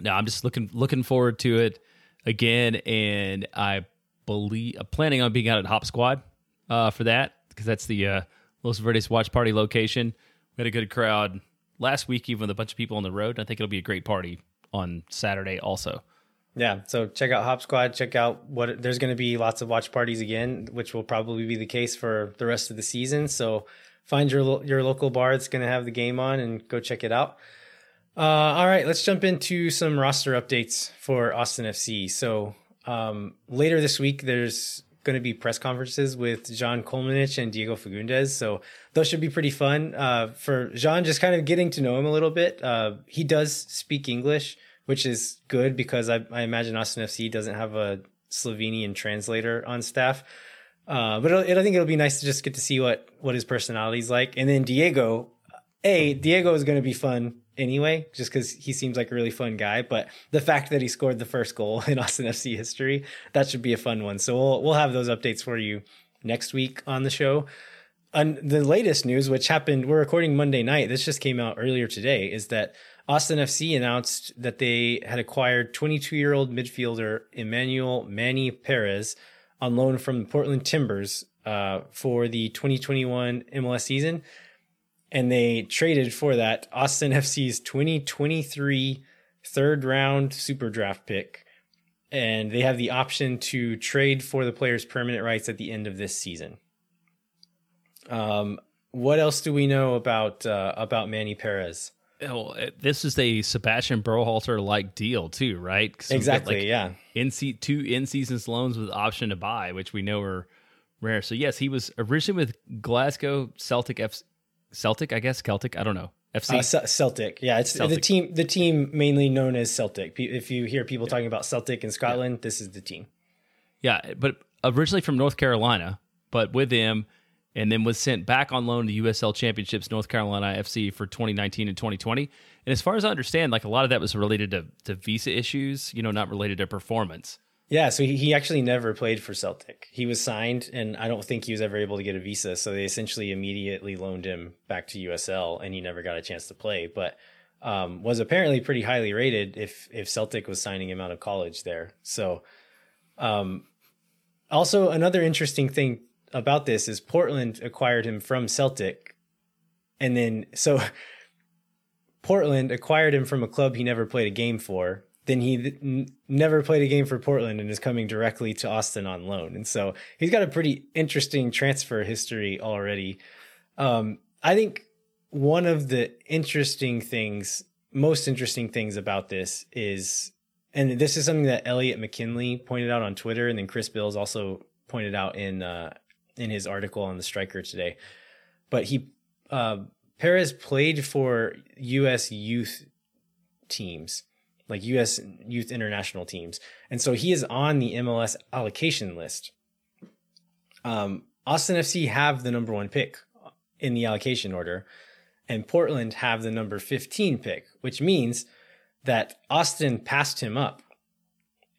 No, I'm just looking looking forward to it again, and I believe I'm planning on being out at Hop Squad uh, for that because that's the uh, Los Verdes Watch Party location. We had a good crowd last week, even with a bunch of people on the road. I think it'll be a great party on Saturday also. Yeah, so check out Hop Squad. Check out what there's going to be lots of watch parties again, which will probably be the case for the rest of the season. So find your your local bar that's going to have the game on and go check it out. Uh, all right, let's jump into some roster updates for Austin FC. So um, later this week, there's going to be press conferences with Zan Kolmanic and Diego Fagundez. So those should be pretty fun. Uh, for Zan, just kind of getting to know him a little bit. Uh, he does speak English, which is good because I, I imagine Austin FC doesn't have a Slovenian translator on staff. Uh, but it, I think it'll be nice to just get to see what what his personality's like. And then Diego, a Diego is going to be fun anyway, just because he seems like a really fun guy. But the fact that he scored the first goal in Austin FC history, that should be a fun one. So we'll we'll have those updates for you next week on the show. And the latest news, which happened, we're recording Monday night. This just came out earlier today, is that Austin FC announced that they had acquired 22 year old midfielder Emmanuel Manny Perez on loan from the Portland Timbers uh, for the 2021 MLS season. And they traded for that Austin FC's 2023 third round super draft pick. And they have the option to trade for the player's permanent rights at the end of this season. Um, what else do we know about uh, about Manny Perez? Oh, this is a Sebastian Berhalter like deal too, right? Exactly. like, yeah. in se- two in season loans with option to buy, which we know are rare. So yes, he was originally with Glasgow Celtic F Celtic, I guess Celtic. I don't know FC. Uh, Ce- Celtic. Yeah, it's the team. The team mainly known as Celtic. If you hear people talking about Celtic in Scotland, this is the team. yeah, but originally from North Carolina, but with them, and then was sent back on loan to USL Championships North Carolina FC for 2019 and 2020. And as far as I understand, like a lot of that was related to to visa issues, you know, not related to performance. Yeah, so he, actually never played for Celtic. He was signed, and I don't think he was ever able to get a visa. So they essentially immediately loaned him back to USL, and he never got a chance to play. But um, was apparently pretty highly rated if if Celtic was signing him out of college there. So, um, also another interesting thing about this is Portland acquired him from Celtic, and then so Portland acquired him from a club he never played a game for. Then he never played a game for Portland and is coming directly to Austin on loan. And so he's got a pretty interesting transfer history already. Um, I think one of the interesting things, most interesting things about this is, and this is something that Eliot McKinley pointed out on Twitter, and then Chris Bils also pointed out in uh, in his article on the Striker today. But he uh, Perez played for U.S. youth teams, like U.S. youth international teams, and so he is on the MLS allocation list. Um, Austin FC have the number one pick in the allocation order, and Portland have the number 15 pick, which means that Austin passed him up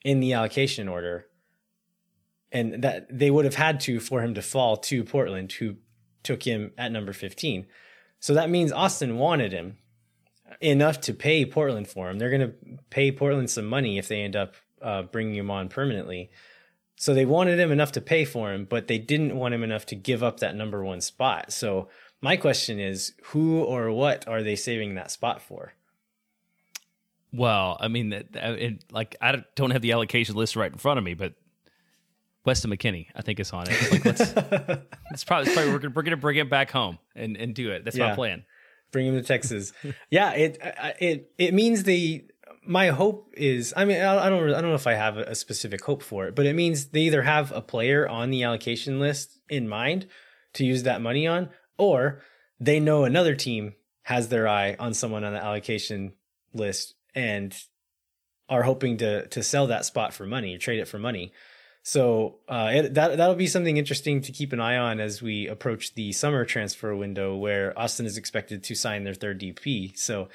in the allocation order, and that they would have had to for him to fall to Portland, who took him at number 15. So that means Austin wanted him enough to pay Portland for him. They're going to pay Portland some money if they end up uh, bringing him on permanently. So they wanted him enough to pay for him, but they didn't want him enough to give up that number one spot. So my question is, who or what are they saving that spot for? Well, I mean, that- it, like I don't have the allocation list right in front of me, but Weston McKennie, I think, is on it. Like, let's, it's probably, it's probably we're, gonna, we're gonna bring him back home and, and do it. That's my plan. bring him to Texas. yeah, it it it means the my hope is I mean I I don't I don't know if I have a specific hope for it, but it means they either have a player on the allocation list in mind to use that money on, or they know another team has their eye on someone on the allocation list and are hoping to to sell that spot for money, trade it for money. So uh, it, that that'll be something interesting to keep an eye on as we approach the summer transfer window, where Austin is expected to sign their third DP. So,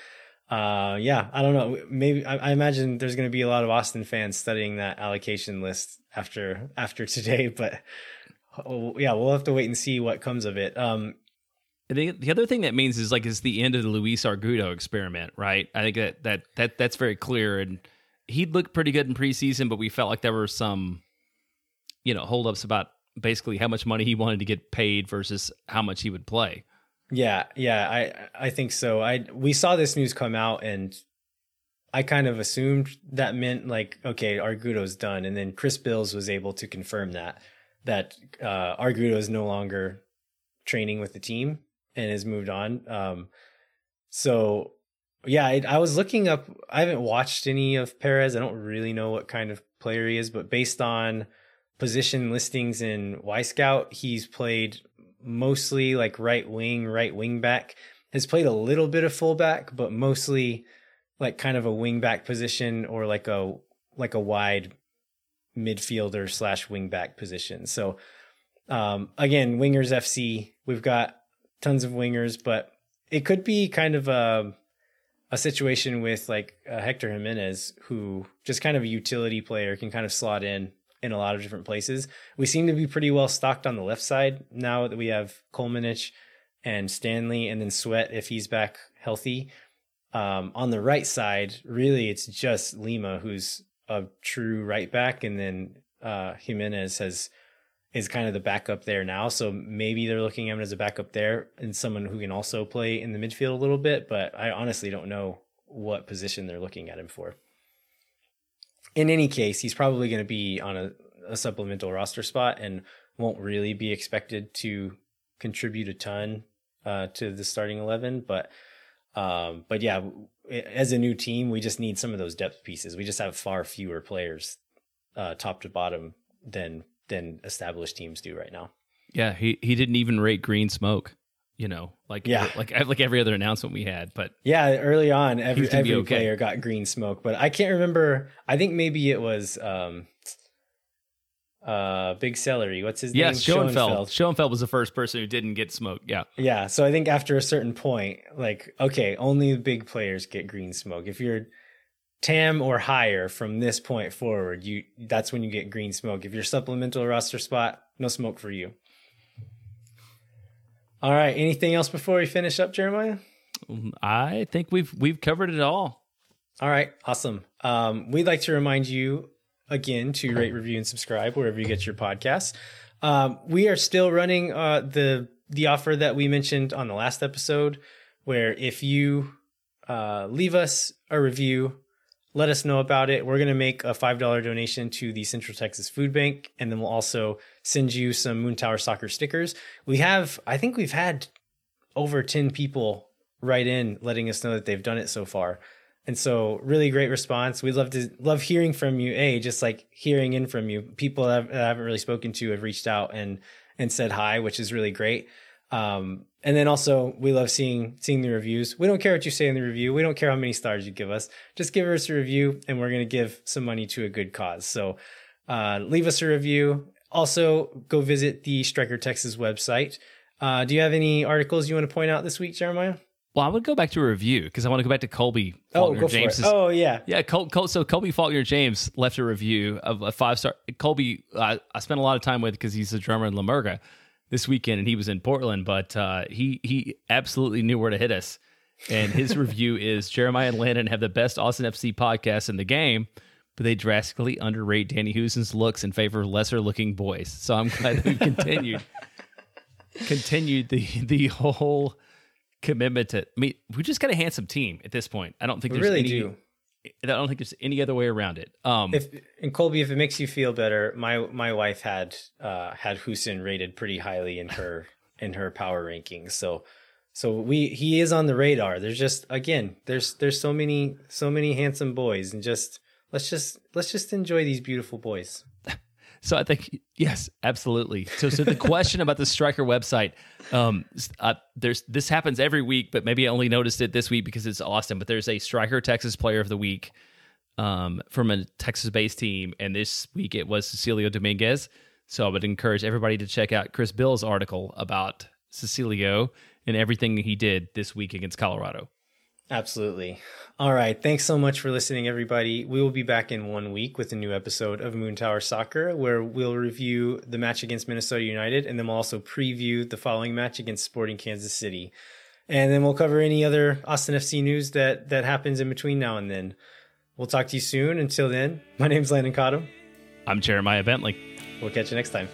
uh, yeah, I don't know. Maybe I, I imagine there's going to be a lot of Austin fans studying that allocation list after after today. But oh, yeah, we'll have to wait and see what comes of it. Um, the, the other thing that means is like it's the end of the Luis Argudo experiment, right? I think that that that that's very clear. And he looked pretty good in preseason, but we felt like there were some, you know, holdups about basically how much money he wanted to get paid versus how much he would play. Yeah, yeah, I I think so. I we saw this news come out and I kind of assumed that meant like okay, Argudo's done and then Chris Bils was able to confirm that that uh Argudo is no longer training with the team and has moved on. Um so yeah, I, I was looking up I haven't watched any of Perez. I don't really know what kind of player he is, but based on position listings in Wyscout, he's played mostly like right wing, right wing back. Has played a little bit of fullback, but mostly like kind of a wing back position or like a like a wide midfielder slash wing back position. So um, again, wingers FC, we've got tons of wingers, but it could be kind of a a situation with like uh, Hector Jimenez, who just kind of a utility player can kind of slot in in a lot of different places. We seem to be pretty well stocked on the left side now that we have Kolmanic and Stanley, and then Sweat if he's back healthy. Um, on the right side, really, it's just Lima who's a true right back, and then uh, Jimenez has is kind of the backup there now. So maybe they're looking at him as a backup there and someone who can also play in the midfield a little bit. But I honestly don't know what position they're looking at him for. In any case, he's probably going to be on a, a supplemental roster spot and won't really be expected to contribute a ton uh, to the starting eleven. But um, but yeah, as a new team, we just need some of those depth pieces. We just have far fewer players, uh, top to bottom, than than established teams do right now. Yeah, he he didn't even rate green smoke. You know, like Yeah. like like every other announcement we had. But Yeah, early on, every, Seems to be every okay. player got green smoke, but I can't remember. I think maybe it was um, uh, Big Celery. What's his yes, name? Schoenfeld. Schoenfeld was the first person who didn't get smoke. Yeah, Yeah, so I think after a certain point, like okay, only the big players get green smoke. If you're TAM or higher from this point forward, you that's when you get green smoke. If you're supplemental roster spot, no smoke for you. All right, anything else before we finish up, Jeremiah? I think we've we've covered it all. All right, awesome. Um, we'd like to remind you again to rate, review, and subscribe wherever you get your podcasts. Um, we are still running uh, the the offer that we mentioned on the last episode, where if you uh, leave us a review, let us know about it. We're going to make a five dollar donation to the Central Texas Food Bank, and then we'll also send you some Moontower Soccer stickers. We have, I think, we've had over ten people write in letting us know that they've done it so far. And so really great response. We'd love to love hearing from you. A just like hearing in from you. People that I haven't really spoken to have reached out and and said hi, which is really great. Um, and then also we love seeing seeing the reviews. We don't care what you say in the review. We don't care how many stars you give us. Just give us a review, and we're gonna give some money to a good cause. So uh, leave us a review. Also, go visit the Striker Texas website. Uh, do you have any articles you want to point out this week, Jeremiah? Well, I would go back to a review because I want to go back to Colby Oh, Faulkner for it. Oh, yeah. Yeah, Col- Col- so Colby Faulkner James left a review of a five star. Colby, I I spent a lot of time with because he's a drummer in La Murga this weekend, and he was in Portland, but uh, he he absolutely knew where to hit us. And his review is Jeremiah and Landon have the best Austin FC podcast in the game, but they drastically underrate Danny Hoesen's looks in favor of lesser looking boys. So I'm glad that we continued continued the the whole commitment to. I mean, we just got a handsome team at this point. I don't think We there's really any, do. I don't think there's any other way around it. Um, If and Colby, if it makes you feel better, my my wife had uh had Hoesen rated pretty highly in her in her power rankings. So so we he is on the radar. There's just again, there's there's so many so many handsome boys and just let's just let's just enjoy these beautiful boys. So I think yes, absolutely. So so the question about the striker website, um, uh, there's this happens every week, but maybe I only noticed it this week because it's Austin. But there's a striker Texas Player of the Week, um, from a Texas-based team, and this week it was Cecilio Dominguez. So I would encourage everybody to check out Chris Bils's article about Cecilio and everything he did this week against Colorado. Absolutely. All right. Thanks so much for listening, everybody. We will be back in one week with a new episode of Moontower Soccer, where we'll review the match against Minnesota United, and then we'll also preview the following match against Sporting Kansas City. And then we'll cover any other Austin FC news that that happens in between now and then. We'll talk to you soon. Until then, my name's Landon Cottom. I'm Jeremiah Bentley. We'll catch you next time.